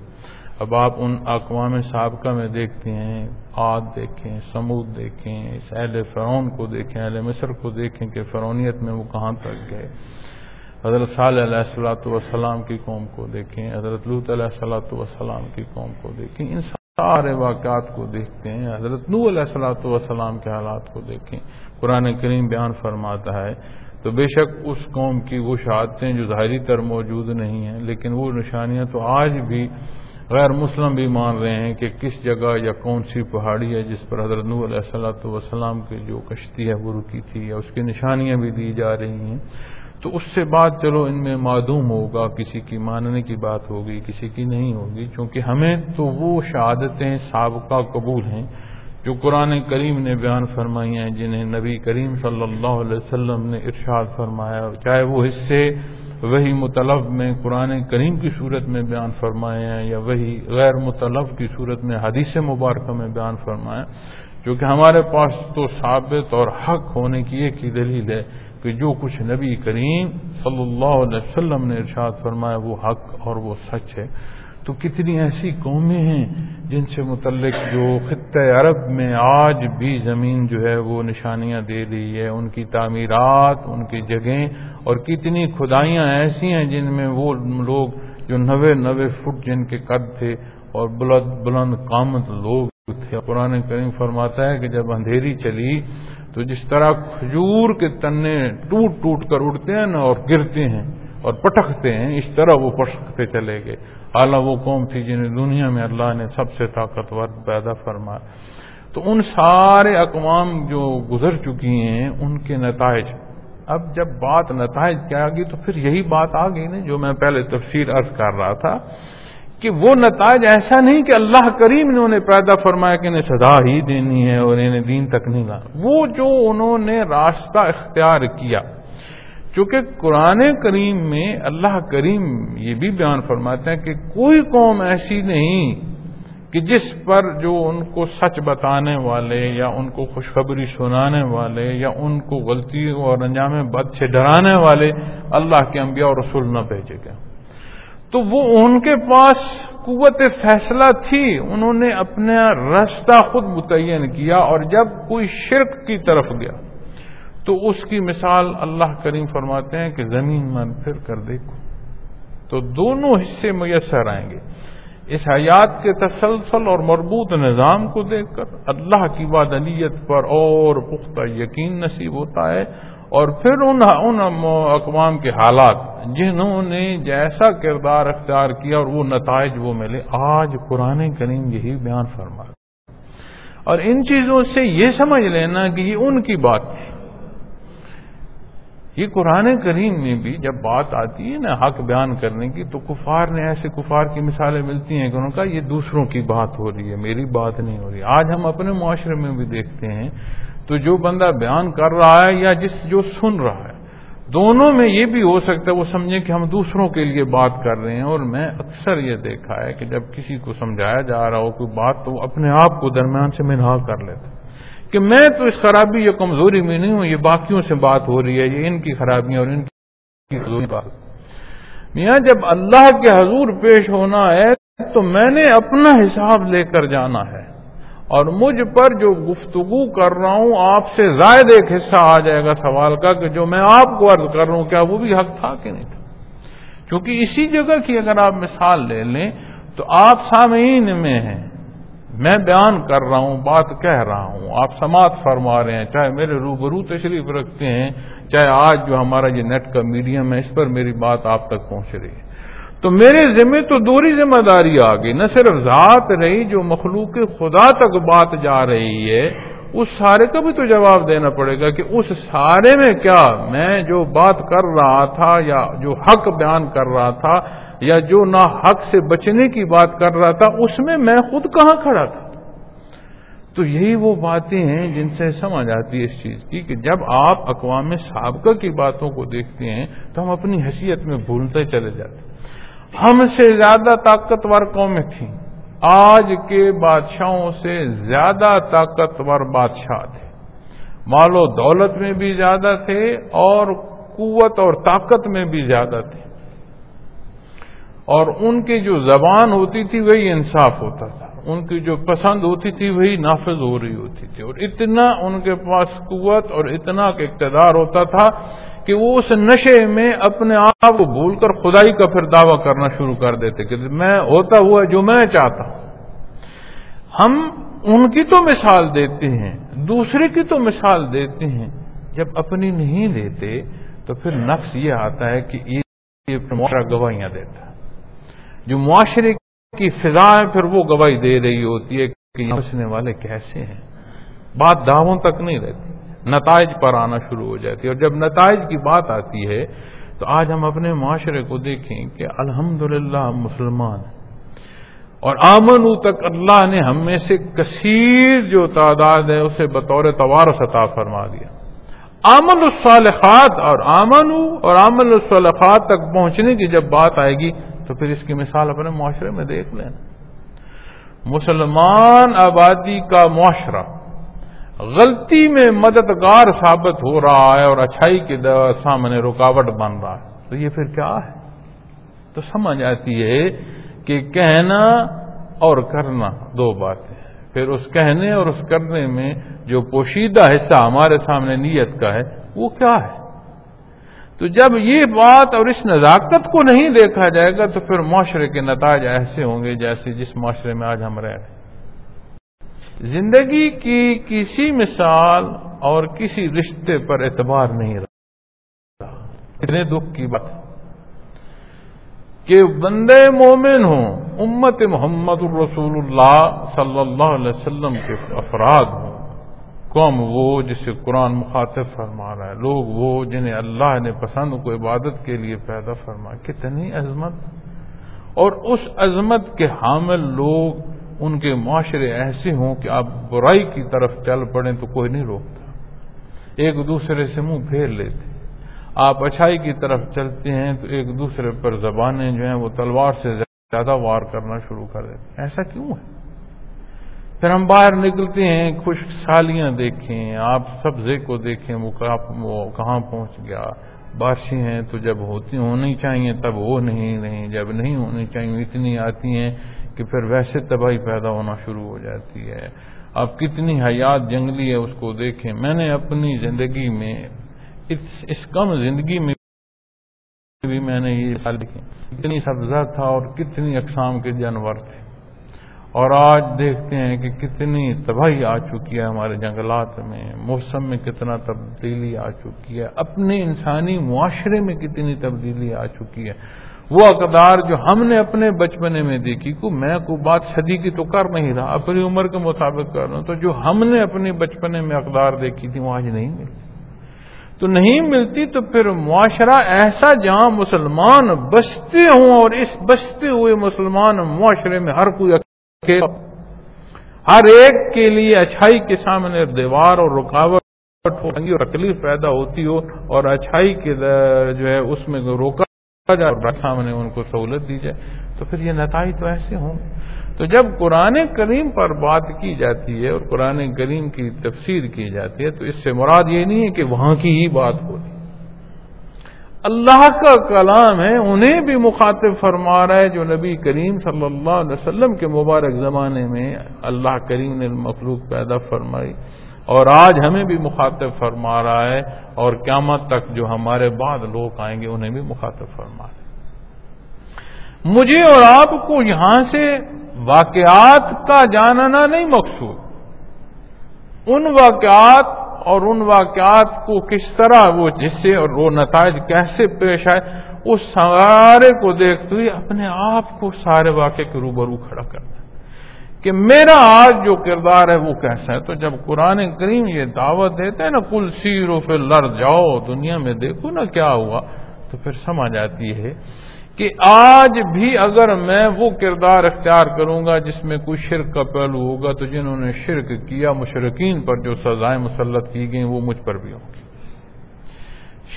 اب آپ ان اقوام سابقہ میں دیکھتے ہیں آد دیکھیں سمود دیکھیں اس اہل فرعون کو دیکھیں، اہل مصر کو دیکھیں کہ فرونیت میں وہ کہاں تک گئے۔ حضرت صالح علیہ السلاۃ والسلام کی قوم کو دیکھیں، حضرت لط علیہ السلاۃ والسلام کی قوم کو دیکھیں، ان سارے واقعات کو دیکھتے ہیں، حضرت نو علیہ السلاۃ والسلام کے حالات کو دیکھیں۔ قرآن کریم بیان فرماتا ہے، تو بے شک اس قوم کی وہ شہادتیں جو ظاہری تر موجود نہیں ہیں، لیکن وہ نشانیاں تو آج بھی غیر مسلم بھی مان رہے ہیں کہ کس جگہ یا کون سی پہاڑی ہے جس پر حضرت نو علیہ السلاۃ والسلام کی جو کشتی ہے وہ رکی تھی یا اس کی نشانیاں بھی دی جا رہی ہیں۔ تو اس سے بات چلو ان میں معدوم ہوگا، کسی کی ماننے کی بات ہوگی، کسی کی نہیں ہوگی، چونکہ ہمیں تو وہ شہادتیں سابقہ قبول ہیں جو قرآن کریم نے بیان فرمائی ہیں، جنہیں نبی کریم صلی اللہ علیہ وسلم نے ارشاد فرمایا، چاہے وہ حصے وہی مطلب میں قرآن کریم کی صورت میں بیان فرمائے ہیں یا وہی غیر مطلب کی صورت میں حدیث مبارکہ میں بیان فرمایا جو کہ ہمارے پاس تو ثابت اور حق ہونے کی ایک ہی دلیل ہے کہ جو کچھ نبی کریم صلی اللہ علیہ وسلم نے ارشاد فرمایا وہ حق اور وہ سچ ہے۔ تو کتنی ایسی قومیں ہیں جن سے متعلق جو خطۂ عرب میں آج بھی زمین جو ہے وہ نشانیاں دے رہی ہے، ان کی تعمیرات، ان کی جگہیں، اور کتنی خدائیاں ایسی ہیں جن میں وہ لوگ جو نوے نوے فٹ جن کے قد تھے اور بلند بلند قامت لوگ تھے۔ قرآن کریم فرماتا ہے کہ جب اندھیری چلی تو جس طرح کھجور کے تنے ٹوٹ ٹوٹ کر اڑتے ہیں نا اور گرتے ہیں اور پٹکتے ہیں، اس طرح وہ پٹکتے چلے گئے۔ اعلیٰ وہ قوم تھی جنہیں دنیا میں اللہ نے سب سے طاقتور پیدا فرمایا۔ تو ان سارے اقوام جو گزر چکی ہیں، ان کے نتائج۔ اب جب بات نتائج کیا آ گئی تو پھر یہی بات آ گئی نا جو میں پہلے تفسیر عرض کر رہا تھا۔ کہ وہ نتائج ایسا نہیں کہ اللہ کریم نے انہیں پیدا فرمایا کہ انہیں سزا ہی دینی ہے اور انہیں دین تک نہیں لانا۔ وہ جو انہوں نے راستہ اختیار کیا، چونکہ قرآن کریم میں اللہ کریم یہ بھی بیان فرماتے ہیں کہ کوئی قوم ایسی نہیں کہ جس پر جو ان کو سچ بتانے والے یا ان کو خوشخبری سنانے والے یا ان کو غلطی اور انجام بد سے ڈرانے والے اللہ کے انبیاء اور رسول نہ بھیجے گئے۔ تو وہ ان کے پاس قوت فیصلہ تھی، انہوں نے اپنا رستہ خود متعین کیا اور جب کوئی شرک کی طرف گیا، تو اس کی مثال اللہ کریم فرماتے ہیں کہ زمین من پھر کر دیکھو۔ تو دونوں حصے میسر آئیں گے۔ اس حیات کے تسلسل اور مربوط نظام کو دیکھ کر اللہ کی وادنیت پر اور پختہ یقین نصیب ہوتا ہے۔ اور پھر ان ان اقوام کے حالات جنہوں نے جیسا کردار اختیار کیا اور وہ نتائج وہ ملے، آج قرآن کریم یہی بیان فرما اور ان چیزوں سے یہ سمجھ لینا کہ یہ ان کی بات تھی۔ یہ قرآن کریم میں بھی جب بات آتی ہے نا حق بیان کرنے کی، تو کفار نے ایسے کفار کی مثالیں ملتی ہیں کہ ان کا یہ دوسروں کی بات ہو رہی ہے، میری بات نہیں ہو رہی۔ آج ہم اپنے معاشرے میں بھی دیکھتے ہیں تو جو بندہ بیان کر رہا ہے یا جس جو سن رہا ہے، دونوں میں یہ بھی ہو سکتا ہے وہ سمجھیں کہ ہم دوسروں کے لیے بات کر رہے ہیں اور میں اکثر یہ دیکھا ہے کہ جب کسی کو سمجھایا جا رہا ہو کوئی بات تو اپنے آپ کو درمیان سے منہا کر لیتا کہ میں تو اس خرابی یا کمزوری میں نہیں ہوں، یہ باقیوں سے بات ہو رہی ہے، یہ ان کی خرابیاں اور ان کی بات۔ میاں، جب اللہ کے حضور پیش ہونا ہے تو میں نے اپنا حساب لے کر جانا ہے۔ اور مجھ پر جو گفتگو کر رہا ہوں، آپ سے زائد ایک حصہ آ جائے گا سوال کا کہ جو میں آپ کو عرض کر رہا ہوں، کیا وہ بھی حق تھا کہ نہیں تھا؟ کیونکہ اسی جگہ کی اگر آپ مثال لے لیں، تو آپ سامعین میں ہیں۔ میں بیان کر رہا ہوں، بات کہہ رہا ہوں۔ آپ سماعت فرما رہے ہیں، چاہے میرے روبرو تشریف رکھتے ہیں، چاہے آج جو ہمارا یہ نیٹ کا میڈیم ہے، اس پر میری بات آپ تک پہنچ رہی ہے۔ تو میرے ذمہ تو دوری ذمہ داری آ گئی، نہ صرف ذات رہی جو مخلوق خدا تک بات جا رہی ہے، اس سارے کا بھی تو جواب دینا پڑے گا کہ اس سارے میں کیا میں جو بات کر رہا تھا یا جو حق بیان کر رہا تھا یا جو نہ حق سے بچنے کی بات کر رہا تھا، اس میں میں خود کہاں کھڑا تھا؟ تو یہی وہ باتیں ہیں جن سے سمجھ آتی ہے اس چیز کی کہ جب آپ اقوام سابقہ کی باتوں کو دیکھتے ہیں تو ہم اپنی حیثیت میں بھولتے چلے جاتے ہیں۔ ہم سے زیادہ طاقتور قومیں تھیں۔ آج کے بادشاہوں سے زیادہ طاقتور بادشاہ تھے۔ مال و دولت میں بھی زیادہ تھے اور قوت اور طاقت میں بھی زیادہ تھے۔ اور ان کی جو زبان ہوتی تھی وہی انصاف ہوتا تھا۔ ان کی جو پسند ہوتی تھی وہی نافذ ہو رہی ہوتی تھی۔ اور اتنا ان کے پاس قوت اور اتنا اقتدار ہوتا تھا کہ وہ اس نشے میں اپنے آپ کو بھول کر خدائی کا پھر دعویٰ کرنا شروع کر دیتے کہ میں ہوتا ہوا جو میں چاہتا ہوں۔ ہم ان کی تو مثال دیتے ہیں، دوسرے کی تو مثال دیتے ہیں۔ جب اپنی نہیں دیتے تو پھر نفس یہ آتا ہے کہ یہ معاشرہ گواہیاں دیتا ہے۔ جو معاشرے کی فضا ہے، پھر وہ گواہی دے رہی ہوتی ہے کہ بچنے والے کیسے ہیں۔ بات دعووں تک نہیں رہتی۔ نتائج پر آنا شروع ہو جاتی ہے اور جب نتائج کی بات آتی ہے تو آج ہم اپنے معاشرے کو دیکھیں کہ الحمد للہ مسلمان اور آمن تک اللہ نے ہم میں سے کثیر جو تعداد ہے اسے بطور توار سطح فرما دیا۔ آمن الصالحات اور آمن اور آمن الصالحات تک پہنچنے کی جب بات آئے گی تو پھر اس کی مثال اپنے معاشرے میں دیکھ لیں۔ مسلمان آبادی کا معاشرہ غلطی میں مددگار ثابت ہو رہا ہے اور اچھائی کے سامنے رکاوٹ بن رہا ہے۔ تو یہ پھر کیا ہے؟ تو سمجھ آتی ہے کہ کہنا اور کرنا دو باتیں پھر اس کہنے اور اس کرنے میں جو پوشیدہ حصہ ہمارے سامنے نیت کا ہے، وہ کیا ہے؟ تو جب یہ بات اور اس نزاکت کو نہیں دیکھا جائے گا تو پھر معاشرے کے نتائج ایسے ہوں گے جیسے جس معاشرے میں آج ہم رہ رہے ہیں۔ زندگی کی کسی مثال اور کسی رشتے پر اعتبار نہیں رہا اتنے دکھ کی بات کہ بندے مومن ہوں، امت محمد الرسول اللہ صلی اللہ علیہ وسلم کے افراد ہوں۔ قوم وہ جسے قرآن مخاطب فرما رہا ہے، لوگ وہ جنہیں اللہ نے پسند کو عبادت کے لیے پیدا فرما کتنی عظمت۔ اور اس عظمت کے حامل لوگ ان کے معاشرے ایسے ہوں کہ آپ برائی کی طرف چل پڑیں تو کوئی نہیں روکتا۔ ایک دوسرے سے منہ پھیر لیتے۔ آپ اچھائی کی طرف چلتے ہیں تو ایک دوسرے پر زبانیں جو ہیں وہ تلوار سے زیادہ وار کرنا شروع کر دیتے۔ ایسا کیوں ہے؟ پھر ہم باہر نکلتے ہیں، خوش سالیاں دیکھیں، آپ سبزے کو دیکھیں، وہ کہاں پہنچ گیا؟ بارشیں ہیں تو جب ہوتی ہونی چاہیے، تب وہ نہیں نہیں، جب نہیں ہونی چاہیے، اتنی آتی ہیں۔ کہ پھر ویسے تباہی پیدا ہونا شروع ہو جاتی ہے۔ اب کتنی حیات جنگلی ہے اس کو دیکھیں۔ میں نے اپنی زندگی میں، اس کم زندگی میں بھی میں نے یہ سال کتنی سبزہ تھا اور کتنی اقسام کے جانور تھے۔ اور آج دیکھتے ہیں کہ کتنی تباہی آ چکی ہے ہمارے جنگلات میں۔ موسم میں کتنا تبدیلی آ چکی ہے۔ اپنے انسانی معاشرے میں کتنی تبدیلی آ چکی ہے۔ وہ اقدار جو ہم نے اپنے بچپنے میں دیکھی، کو میں کو بات صدی کی تو کر نہیں رہا، اپنی عمر کے مطابق کر رہا ہوں، تو جو ہم نے اپنے بچپنے میں اقدار دیکھی تھی، وہ آج نہیں ملتی۔ تو نہیں ملتی تو پھر معاشرہ ایسا جہاں مسلمان بستے ہوں اور اس بستے ہوئے مسلمان معاشرے میں ہر کوئی ہر ایک کے لیے اچھائی کے سامنے دیوار اور رکاوٹ اور تکلیف پیدا ہوتی ہو اور اچھائی کے جو ہے، اس میں روکا سامنے ان کو سہولت دی جائے۔ تو پھر یہ نتائج تو ایسے ہوں۔ تو جب قرآن کریم پر بات کی جاتی ہے اور قرآن کریم کی تفسیر کی جاتی ہے تو اس سے مراد یہ نہیں ہے کہ وہاں کی ہی بات ہوتی اللہ کا کلام ہے، انہیں بھی مخاطب فرما رہا ہے جو نبی کریم صلی اللہ علیہ وسلم کے مبارک زمانے میں اللہ کریم نے مخلوق پیدا فرمائی۔ اور آج ہمیں بھی مخاطب فرما رہا ہے اور قیامت تک جو ہمارے بعد لوگ آئیں گے انہیں بھی مخاطب فرما رہا ہے مجھے اور آپ کو یہاں سے واقعات کا جاننا نہیں مقصود۔ ان واقعات اور ان واقعات کو کس طرح وہ جس سے اور وہ نتائج کیسے پیش آئے، اس سارے کو دیکھتے ہوئے اپنے آپ کو سارے واقعے کے روبرو کھڑا کرنا۔ کہ میرا آج جو کردار ہے وہ کیسا ہے؟ تو جب قرآن کریم یہ دعوت دیتے ہیں نا کل سیرو پھر لڑ جاؤ دنیا میں دیکھو نا کیا ہوا، تو پھر سمجھ آتی ہے کہ آج بھی اگر میں وہ کردار اختیار کروں گا جس میں کوئی شرک کا پہلو ہوگا، تو جنہوں نے شرک کیا مشرقین پر جو سزائیں مسلط کی گئیں، وہ مجھ پر بھی ہوں گی۔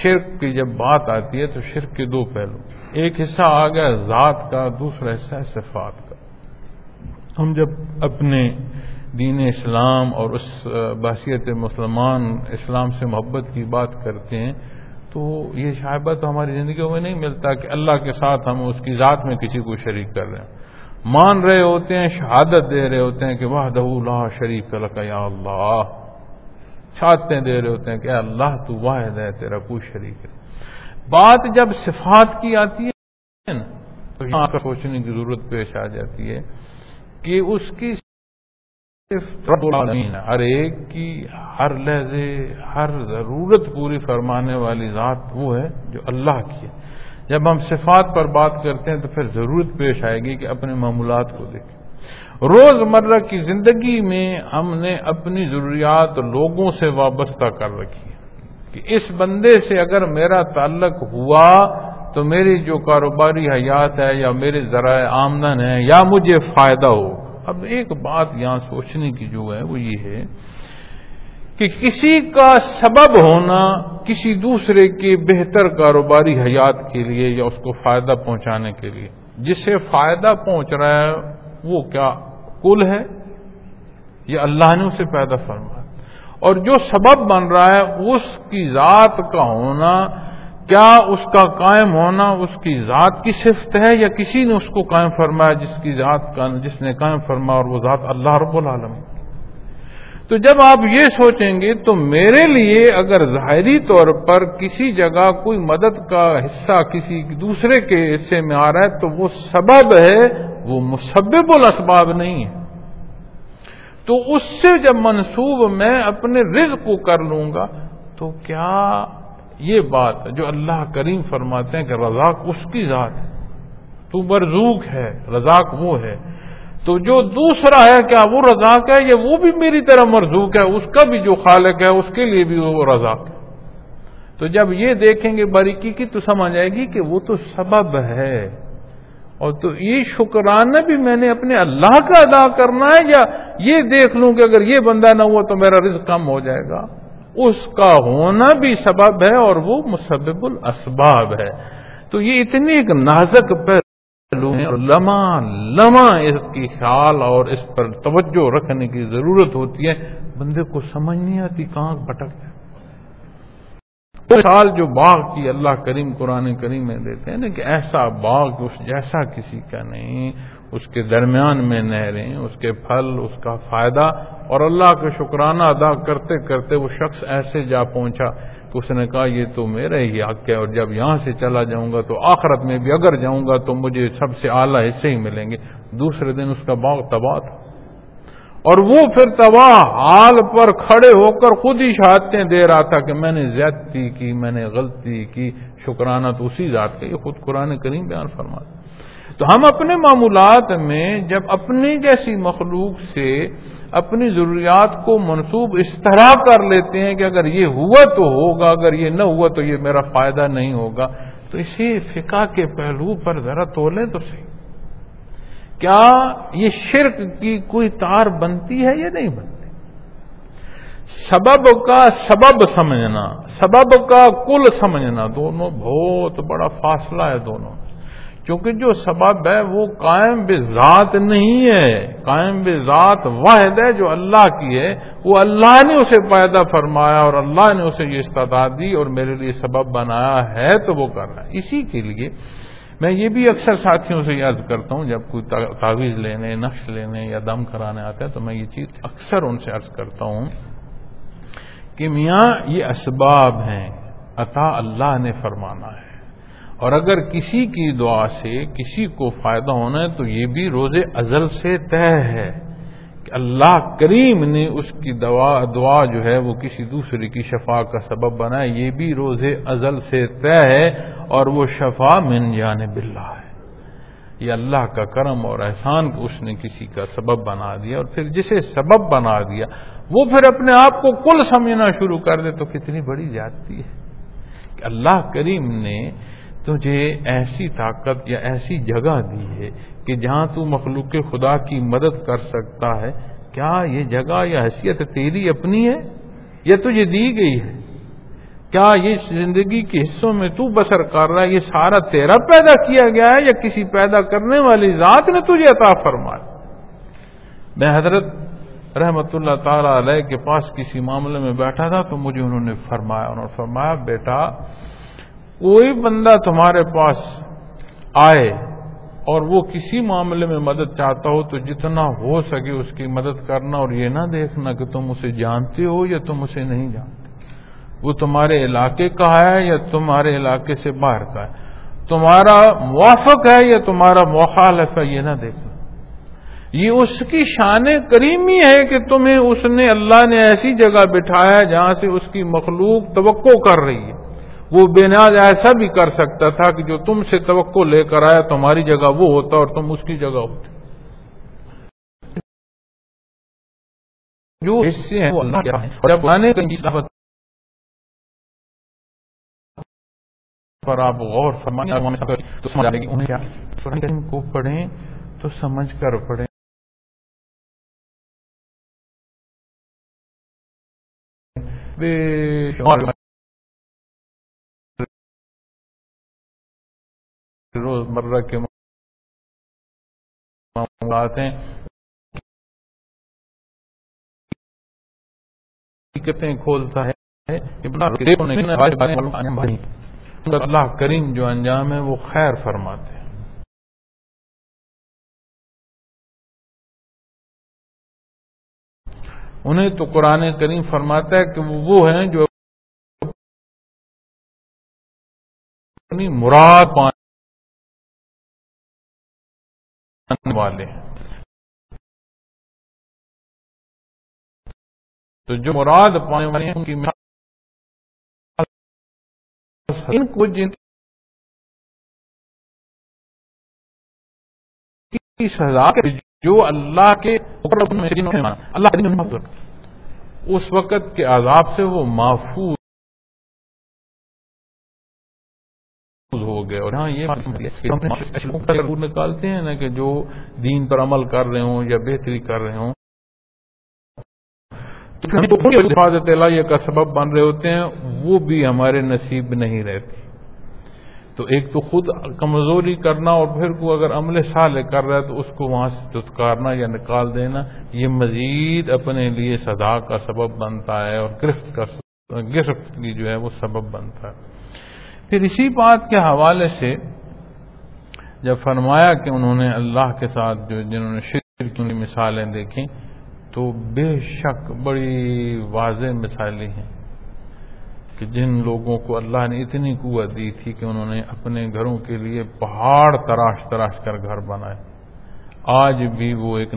شرک کی جب بات آتی ہے تو شرک کے دو پہلو۔ ایک حصہ آ گیا ذات کا، دوسرا حصہ ہے صفات کا۔ ہم جب اپنے دین اسلام اور اس بحثیت مسلمان اسلام سے محبت کی بات کرتے ہیں، تو یہ شائبہ تو ہماری زندگیوں میں نہیں ملتا کہ اللہ کے ساتھ ہم اس کی ذات میں کسی کو شریک کر رہے ہیں۔ مان رہے ہوتے ہیں، شہادت دے رہے ہوتے ہیں کہ واہ اللہ شریف یا اللہ۔ چھاتیں دے رہے ہوتے ہیں کہ اللہ، تو واحد ہے، تیرا کوئی شریک ہے۔ بات جب صفات کی آتی ہے، تو یہاں سوچنے کی ضرورت پیش آ جاتی ہے۔ کہ اس کی رب العالمین ہر ایک کی ہر لہجے، ہر ضرورت پوری فرمانے والی ذات وہ ہے جو اللہ کی ہے۔ جب ہم صفات پر بات کرتے ہیں تو پھر ضرورت پیش آئے گی کہ اپنے معمولات کو دیکھیں۔ روز مرہ کی زندگی میں ہم نے اپنی ضروریات لوگوں سے وابستہ کر رکھی کہ اس بندے سے اگر میرا تعلق ہوا تو میری جو کاروباری حیات ہے یا میرے ذرائع آمدن ہے یا مجھے فائدہ ہو، اب ایک بات یہاں سوچنے کی جو ہے وہ یہ ہے کہ کسی کا سبب ہونا کسی دوسرے کے بہتر کاروباری حیات کے لیے یا اس کو فائدہ پہنچانے کے لیے۔ جسے فائدہ پہنچ رہا ہے وہ کیا کل ہے؟ یا اللہ نے اسے پیدا فرمایا۔ اور جو سبب بن رہا ہے اس کی ذات کا ہونا کیا اس کا قائم ہونا اس کی ذات کی صفت ہے یا کسی نے اس کو قائم فرمایا جس کی ذات کا جس نے قائم فرمایا اور وہ ذات اللہ رب العالم تو جب آپ یہ سوچیں گے تو میرے لیے اگر ظاہری طور پر کسی جگہ کوئی مدد کا حصہ کسی دوسرے کے حصے میں آ رہا ہے تو وہ سبب ہے، وہ مسبب الاسباب نہیں ہے۔ تو اس سے جب منسوب میں اپنے رزق کو کر لوں گا تو کیا یہ بات جو اللہ کریم فرماتے ہیں کہ رزاق اس کی ذات ہے۔ تو مرزوق ہے، رزاق وہ ہے۔ تو جو دوسرا ہے، کیا وہ رزاق ہے یا وہ بھی میری طرح مرزوق ہے؟ اس کا بھی جو خالق ہے، اس کے لیے بھی وہ رزاق ہے۔ تو جب یہ دیکھیں گے باریکی کی تو سمجھ آئے گی کہ وہ تو سبب ہے۔ اور تو یہ شکرانہ بھی میں نے اپنے اللہ کا ادا کرنا ہے یا یہ دیکھ لوں کہ اگر یہ بندہ نہ ہوا تو میرا رزق کم ہو جائے گا؟ اس کا ہونا بھی سبب ہے اور وہ مسبب الاسباب ہے۔ تو یہ اتنی ایک نازک پہلو ہے اور لمحہ لمحہ اس کی خیال اور اس پر توجہ رکھنے کی ضرورت ہوتی ہے۔ بندے کو سمجھ نہیں آتی کہاں بھٹک جائے سال جو باغ کی اللہ کریم قرآن کریم میں دیتے ہیں نا کہ ایسا باغ اس جیسا کسی کا نہیں۔ اس کے درمیان میں نہریں، اس کے پھل، اس کا فائدہ اور اللہ کا شکرانہ ادا کرتے کرتے وہ شخص ایسے جا پہنچا کہ اس نے کہا، یہ تو میرا ہی حق ہے اور جب یہاں سے چلا جاؤں گا تو آخرت میں بھی اگر جاؤں گا تو مجھے سب سے اعلیٰ حصے ہی ملیں گے۔ دوسرے دن اس کا باغ تباہ تھا۔ اور وہ پھر تباہ حال پر کھڑے ہو کر خود ہی شہادتیں دے رہا تھا کہ میں نے زیادتی کی، میں نے غلطی کی، شکرانہ تو اسی ذات کا، یہ خود قرآن کریم بیان فرما تو ہم اپنے معمولات میں جب اپنی جیسی مخلوق سے اپنی ضروریات کو منسوب اس طرح کر لیتے ہیں کہ اگر یہ ہوا تو ہوگا، اگر یہ نہ ہوا تو یہ میرا فائدہ نہیں ہوگا۔ تو اسی فقہ کے پہلو پر ذرا تولیں تو صحیح۔ کیا یہ شرک کی کوئی تار بنتی ہے یا نہیں بنتی؟ سبب کا سبب سمجھنا، سبب کا کل سمجھنا، دونوں بہت بڑا فاصلہ ہے دونوں۔ کیونکہ جو سبب ہے وہ قائم بے ذات نہیں ہے۔ قائم بے ذات واحد ہے جو اللہ کی ہے۔ وہ اللہ نے اسے پیدا فرمایا اور اللہ نے اسے یہ استعداد دی اور میرے لیے سبب بنایا ہے تو وہ کر رہا ہے۔ اسی کے لیے میں یہ بھی اکثر ساتھیوں سے یاد کرتا ہوں، جب کوئی تعویذ لینے، نقش لینے یا دم کرانے آتا ہے تو میں یہ چیز اکثر ان سے عرض کرتا ہوں کہ میاں یہ اسباب ہیں، عطا اللہ نے فرمانا ہے۔ اور اگر کسی کی دعا سے کسی کو فائدہ ہونا ہے تو یہ بھی روز ازل سے طے ہے کہ اللہ کریم نے اس کی دعا دعا جو ہے وہ کسی دوسرے کی شفا کا سبب بنا ہے، یہ بھی روز ازل سے طے ہے اور وہ شفا من جان بلّہ ہے۔ یہ اللہ کا کرم اور احسان اس نے کسی کا سبب بنا دیا اور پھر جسے سبب بنا دیا، وہ پھر اپنے آپ کو کل سمجھنا شروع کر دے تو کتنی بڑی جاتی ہے۔ کہ اللہ کریم نے تجھے ایسی طاقت یا ایسی جگہ دی ہے کہ جہاں تو مخلوق خدا کی مدد کر سکتا ہے، کیا یہ جگہ یا حیثیت تیری اپنی ہے؟ یا تجھے دی گئی ہے؟ کیا یہ زندگی کے حصوں میں تو بسر کر رہا ہے، یہ سارا تیرا پیدا کیا گیا ہے یا کسی پیدا کرنے والی ذات نے تجھے عطا فرمایا؟ میں حضرت رحمت اللہ تعالی علیہ کے پاس کسی معاملے میں بیٹھا تھا تو مجھے انہوں نے فرمایا، انہوں نے فرمایا، بیٹا کوئی بندہ تمہارے پاس آئے اور وہ کسی معاملے میں مدد چاہتا ہو تو جتنا ہو سکے اس کی مدد کرنا اور یہ نہ دیکھنا کہ تم اسے جانتے ہو یا تم اسے نہیں جانتے۔ وہ تمہارے علاقے کا ہے یا تمہارے علاقے سے باہر کا ہے؟ تمہارا موافق ہے یا تمہارا مخالف ہے؟ یہ نہ دیکھنا۔ یہ اس کی شان کریمی ہے کہ تمہیں اس نے اللہ نے ایسی جگہ بٹھایا جہاں سے اس کی مخلوق توقع کر رہی ہے۔ وہ بے نیاز ایسا بھی کر سکتا تھا کہ جو تم سے توقع لے کر آیا تمہاری جگہ وہ ہوتا اور تم اس کی جگہ ہوتے۔ جو حصے ہیں وہ اللہ اور جب پر آپ غور تو سمجھ آئے گی انہیں کیا۔ کو پڑھیں تو سمجھ کر پڑھیں۔ بے شمار روز مرہ کے معاملات ہیں۔ حقیقتیں کھولتا ہے۔ اللہ کریم جو انجام ہے وہ خیر فرماتے ہیں۔ انہیں تو قرآن کریم فرماتا ہے کہ وہ ہیں جو اپنی مراد پانے والے ہیں۔ تو جو مراد پانے والے ہیں، ان کی ان کو جن سزا جو اللہ کے اللہ اس وقت کے عذاب سے وہ محفوظ ہو گئے۔ اور ہاں یہ نکالتے ہیں نا کہ جو دین پر عمل کر رہے ہوں یا بہتری کر رہے ہوں حفاظت الہیہ کا سبب بن رہے ہوتے ہیں، وہ بھی ہمارے نصیب نہیں رہتی۔ تو ایک تو خود کمزوری کرنا اور پھر کو اگر عمل سال کر رہا ہے تو اس کو وہاں سے چتکارنا یا نکال دینا، یہ مزید اپنے لیے سدا کا سبب بنتا ہے اور گرفت کا، گرفت کی جو ہے وہ سبب بنتا ہے۔ پھر اسی بات کے حوالے سے جب فرمایا کہ انہوں نے اللہ کے ساتھ جو جنہوں نے شرک کی مثالیں دیکھیں، تو بے شک بڑی واضح مثالیں ہیں کہ جن لوگوں کو اللہ نے اتنی قوت دی تھی کہ انہوں نے اپنے گھروں کے لیے پہاڑ تراش تراش کر گھر بنائے۔ آج بھی وہ ایک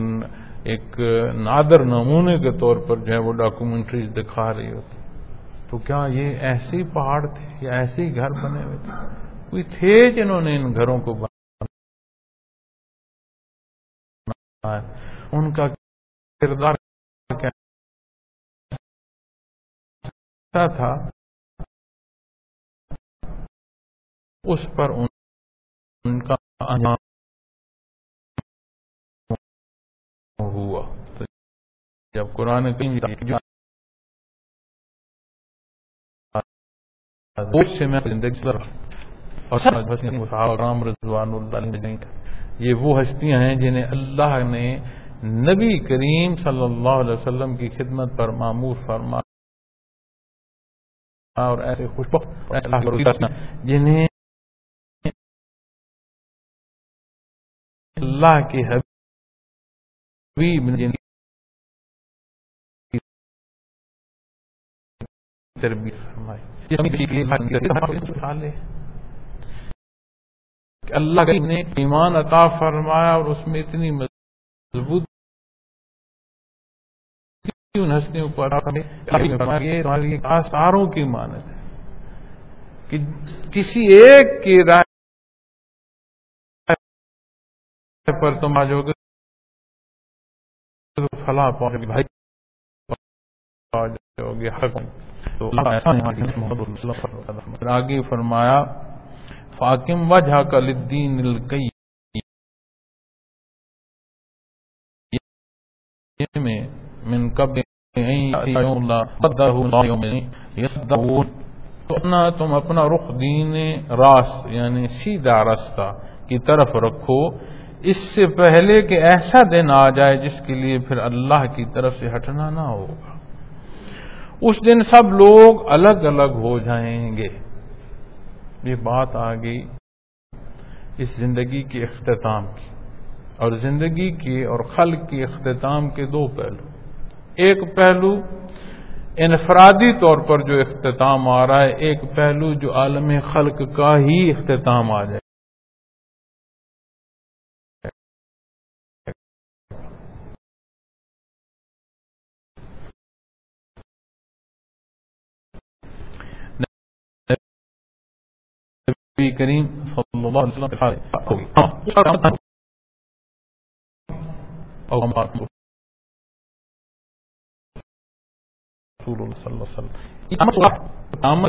ایک نادر نمونے کے طور پر جو ہے وہ ڈاکومنٹریز دکھا رہی ہوتی۔ تو کیا یہ ایسے پہاڑ تھے یا ایسے ہی گھر بنے ہوئے تھے؟ کوئی تھے جنہوں نے ان گھروں کو بنا ان کا کردار کیا تھا؟ اس پر ان کا ہوا۔ جب قرآن کریم سے میں زندگی اور رام رضوان اللہ یہ وہ ہستیاں ہیں جنہیں اللہ نے نبی کریم صلی اللہ علیہ وسلم کی خدمت پر معمور فرما اور ایسے خوش جنہیں اللہ کے حبیب تربیت فرمائی۔ اللہ نے ایمان عطا فرمایا اور اس میں اتنی مضبوط ہنسنے پر آثاروں کی مانت ہے۔ کہ کسی ایک کی رائے پر تم آ جاؤ گے فلاں پہنچ بھائی جاؤ گے حق تو آگے فرمایا، فاکم وجہ کا لدین القی میں من کب تو اپنا، تم اپنا رخ دین راست یعنی سیدھا راستہ کی طرف رکھو۔ اس سے پہلے کہ ایسا دن آ جائے جس کے لیے پھر اللہ کی طرف سے ہٹنا نہ ہوگا اس دن سب لوگ الگ الگ ہو جائیں گے۔ یہ بات آ گئی اس زندگی کے اختتام کی۔ اور زندگی کے اور خلق کے اختتام کے دو پہلو۔ ایک پہلو انفرادی طور پر جو اختتام آ رہا ہے، ایک پہلو جو عالم خلق کا ہی اختتام آ جائے۔ النبي الكريم صلى الله عليه وسلم في الحال. أو رسول الله صلى الله عليه وسلم. إذا ما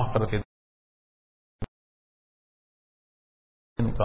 آخر کے دن کا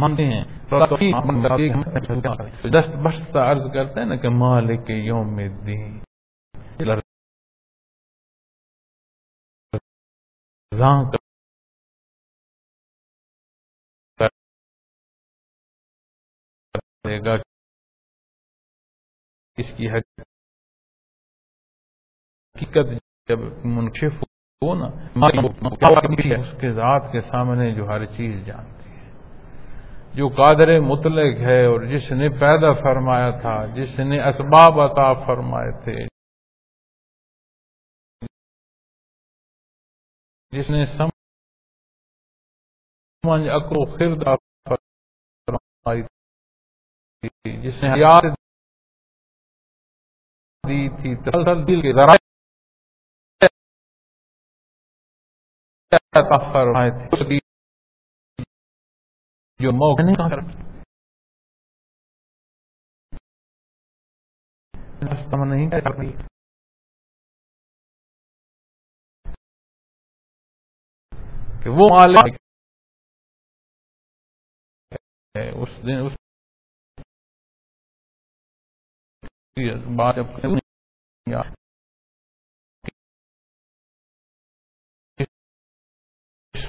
مانتے ہیں۔ دست بست عرض کرتے ہیں نا کہ مالک یوم الدین۔ گا۔ اس کی حقیقت جب منشف ہو نا اس کے ذات کے سامنے جو ہر چیز جان جو قادر مطلق ہے اور جس نے پیدا فرمایا تھا، جس نے اسباب عطا فرمائے تھے۔ جس نے سمجھ اکرو خرد فرمائی تھی۔ جس نے حیات دی تھی۔ دل کے ذرائع فرمائے تھے۔ جو موقع نہیں کر نہیں کر رہی کہ وہ مالک اس دن اس بات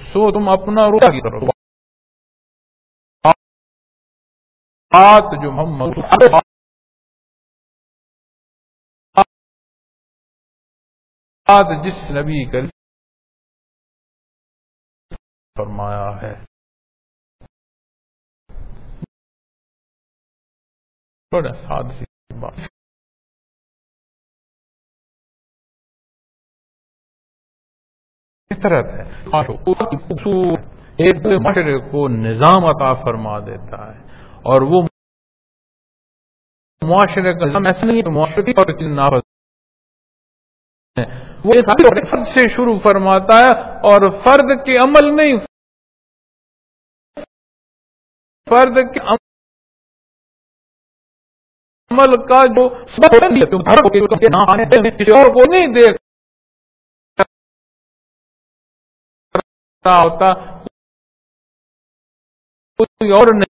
سو تم اپنا روح کی طرف۔ بات جو محمد بات جس نبی کر فرمایا ہے۔ بڑا ساد سی بات۔ فطرت ہے ایک معاشرے کو نظام عطا فرما دیتا ہے۔ اور وہ معاشرے کا نظام ایسا نہیں معاشرے اور وہ فرد سے شروع فرماتا ہے اور فرد کے عمل نہیں، فرد کے عمل کا جو اور کو نہیں دیکھ ہوتا، کوئی اور نہیں۔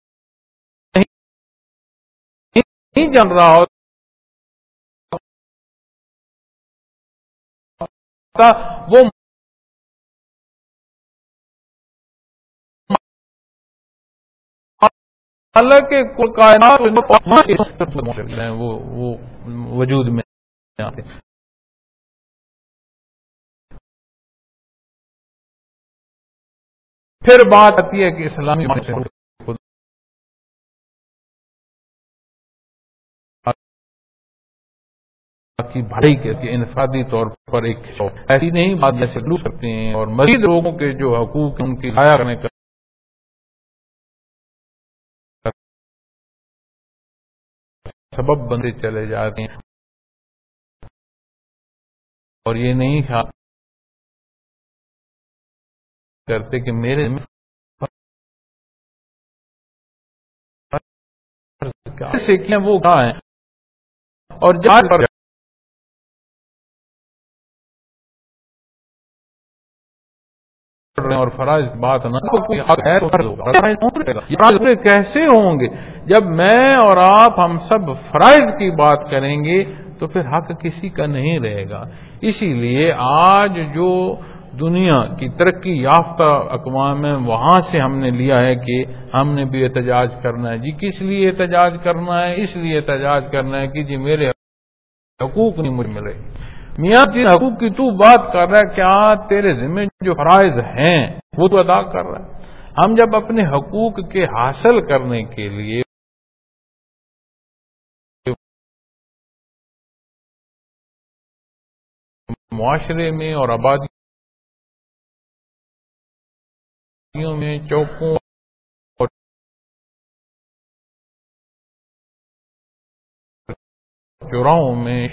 نہیں جان رہا ہوتا وہ حالانکہ وہ وجود میں آتے پھر بات آتی ہے کہ اسلامی کی بھائی کے انفرادی طور پر ایک ایسی نہیں بات جیسے لو سکتے ہیں اور مزید لوگوں کے جو حقوق ان کی ضائع کرنے کا سبب بندے چلے جاتے ہیں۔ اور یہ نہیں خیال کرتے کہ میرے سیکھیں وہ کہاں ہیں؟ اور جہاں پر اور فرائض بات نہ کیسے ہوں گے؟ جب میں اور آپ، ہم سب فرائض کی بات کریں گے تو پھر حق کسی کا نہیں رہے گا۔ اسی لیے آج جو دنیا کی ترقی یافتہ اقوام ہے وہاں سے ہم نے لیا ہے کہ ہم نے بھی احتجاج کرنا ہے۔ جی کس لیے احتجاج کرنا ہے؟ اس لیے احتجاج کرنا ہے کہ جی میرے حقوق نہیں مجھ ملے۔ میاں جن حقوق کی تو بات کر رہا ہے، کیا تیرے ذمہ جو فرائض ہیں، وہ تو ادا کر رہا ہے۔ ہم جب اپنے حقوق کے حاصل کرنے کے لیے معاشرے میں اور آبادی میں چوکوں چوراہوں میں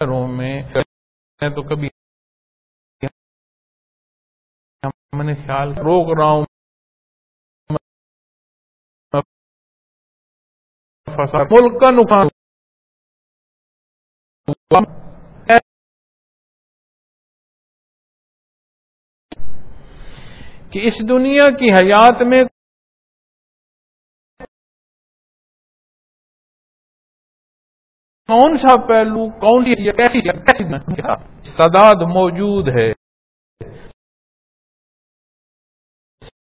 میں تو کبھی میں نے خیال روک رہا ہوں ملک کا نقصان کہ اس دنیا کی حیات میں کون سا پہلو، کون سی کیسی کیسی تعداد موجود ہے۔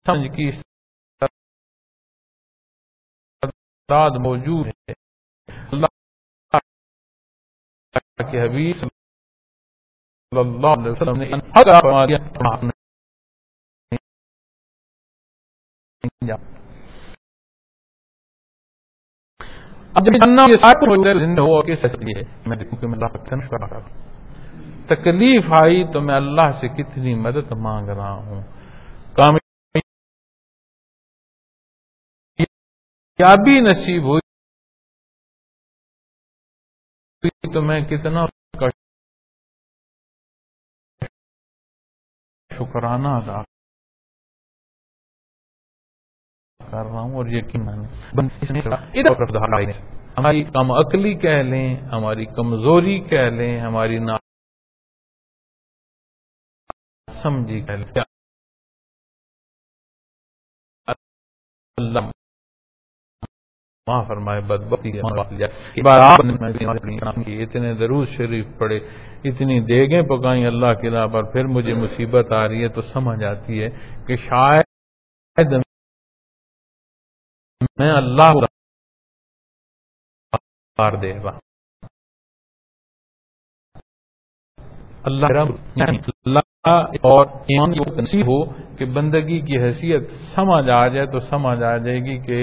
سمجھ کی تعداد موجود ہے۔ اللہ کے حبیب صلی اللہ علیہ وسلم نے حق فرما دیا اب جب جاننا زندہ ہو کس حیثیت ہے؟ میں دیکھوں کہ میں اللہ کا کر رہا تکلیف آئی تو میں اللہ سے کتنی مدد مانگ رہا ہوں۔ کامیابی نصیب ہوئی تو میں کتنا شکرانہ ادا کر رہا ہوں اور یقین ہماری کم عقلی کہہ لیں، ہماری کمزوری کہہ لیں، ہماری نا سمجھی کہہ لیں۔ اللہ فرمائے بد اتنے دروز شریف پڑے، اتنی دیگیں پکائیں اللہ کے لا پر پھر مجھے مصیبت آ رہی ہے تو سمجھ آتی ہے کہ شاید میں اللہ دے گا اللہ یعنی اللہ اور ایمان کی ہو کہ بندگی کی حیثیت سمجھ آ جائے تو سمجھ آ جائے گی کہ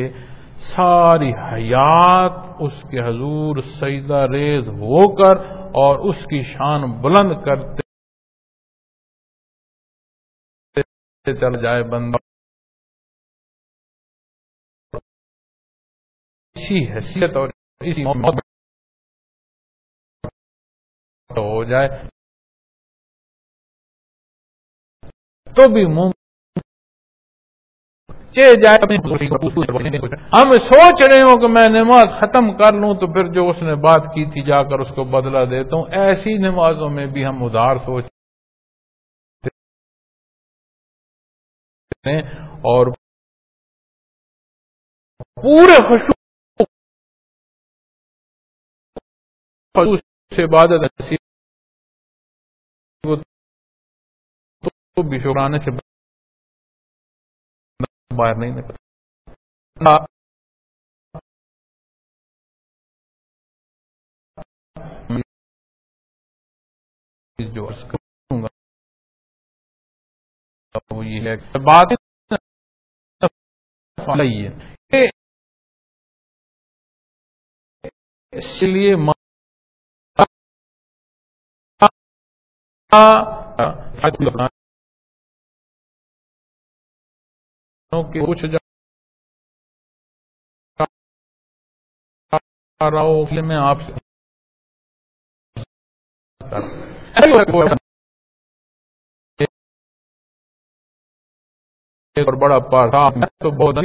ساری حیات اس کے حضور سجدہ ریز ہو کر اور اس کی شان بلند کرتے چل جائے بندہ۔ اسی حیثیت اور اسی ہو جائے۔ تو بھی منہ جائے ہم سوچ رہے ہوں کہ میں نماز ختم کر لوں تو پھر جو اس نے بات کی تھی جا کر اس کو بدلہ دیتا ہوں۔ ایسی نمازوں میں بھی ہم ادار سوچ اور پورے خوشو سے عبادت بھی شکرانے سے باہر نہیں نکل جو عرض کروں گا، وہ یہ ہے بات ہے اس لیے کچھ رہا ہوں میں آپ سے اور بڑا پار تو بہت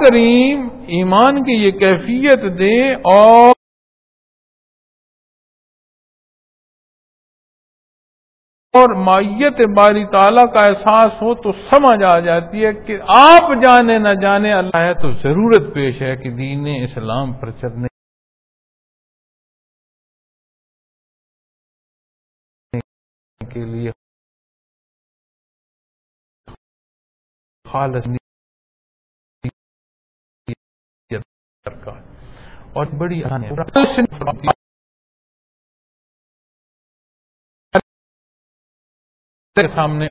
کریم ایمان کی یہ کیفیت دے اور اور مائیت باری تعالیٰ کا احساس ہو تو سمجھ آ جاتی ہے کہ آپ جانے نہ جانے اللہ ہے تو ضرورت پیش ہے کہ دین اسلام پر چلنے کے لیے خالص اور بڑی تیرے سامنے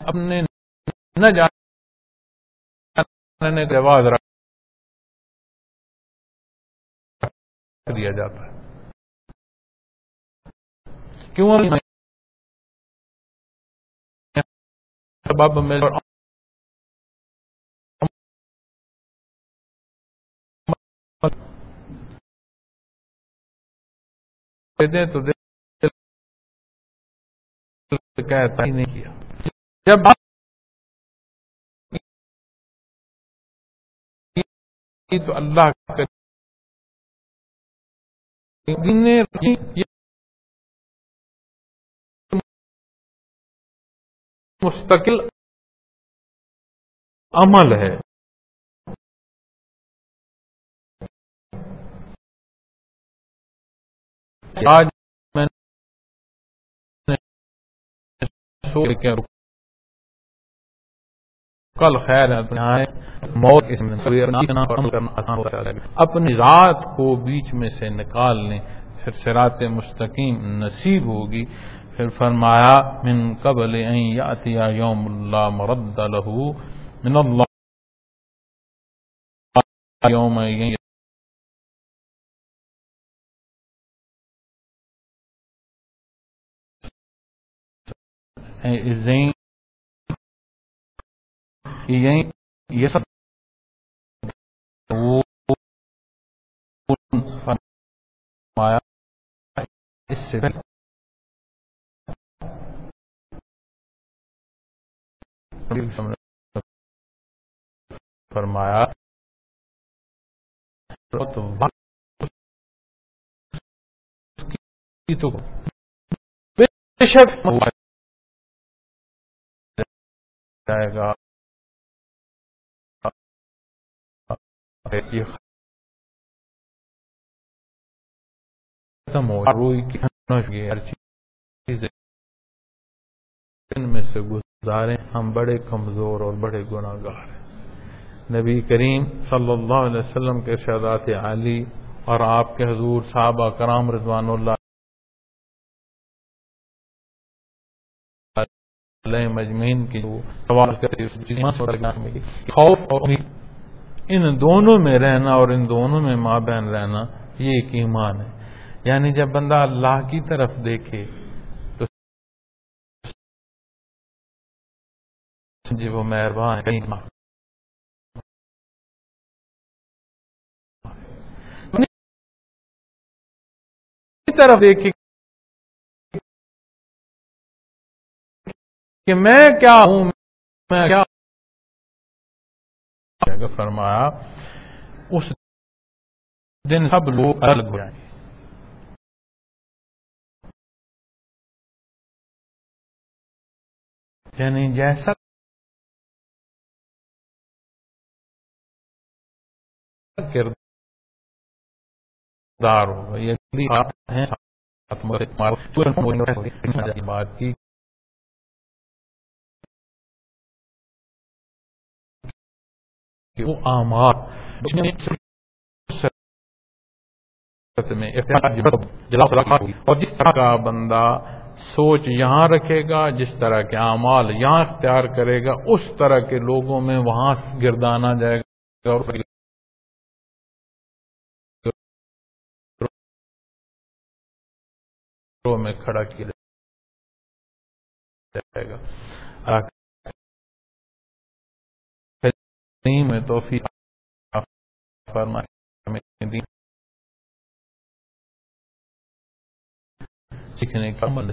اپنے نہ جانے کے بعد دیا جاتا ہے کیوں سبب میں تو دے کہتا ہی نہیں کیا۔ جب تو اللہ مستقل عمل ہے۔ آج کل خیر موت کرنا آسان ہوتا ہے۔ اپنی رات کو بیچ میں سے نکال لیں، پھر سرات مستقیم نصیب ہوگی۔ پھر فرمایا، من قبل یاتیا یوم اللہ مرد لہو من اللہ۔ یوم یہیں یعنی یہ سب فرمایا اس سے فرمایا تو بے شک جائے گا ختم ہو روئی کی ہر چیز میں سے گزارے ہم بڑے کمزور اور بڑے گناہ گار ہیں۔ نبی کریم صلی اللہ علیہ وسلم کے شہدات علی اور آپ کے حضور صحابہ کرام رضوان اللہ علیہ مجمین کی سوال کرتے خوف اور امید، ان دونوں میں رہنا اور ان دونوں میں ماں بہن رہنا، یہ ایک ایمان ہے۔ یعنی جب بندہ اللہ کی طرف دیکھے، تو جی وہ مہربان طرف دیکھے کہ میں کیا ہوں؟ میں کیا فرمایا، اس دن سب لوگ الگ ہو جائیں۔ گے یعنی جیسا کردار ہوگا یعنی یہ بات کی۔ وہ آمار اور جس طرح کا بندہ سوچ یہاں رکھے گا جس طرح کے اعمال یہاں اختیار کرے گا اس طرح کے لوگوں میں وہاں گردانا جائے گا اور میں کھڑا کیا جائے گا۔ میں توفیق فرمائے۔ سیکھنے کا عمل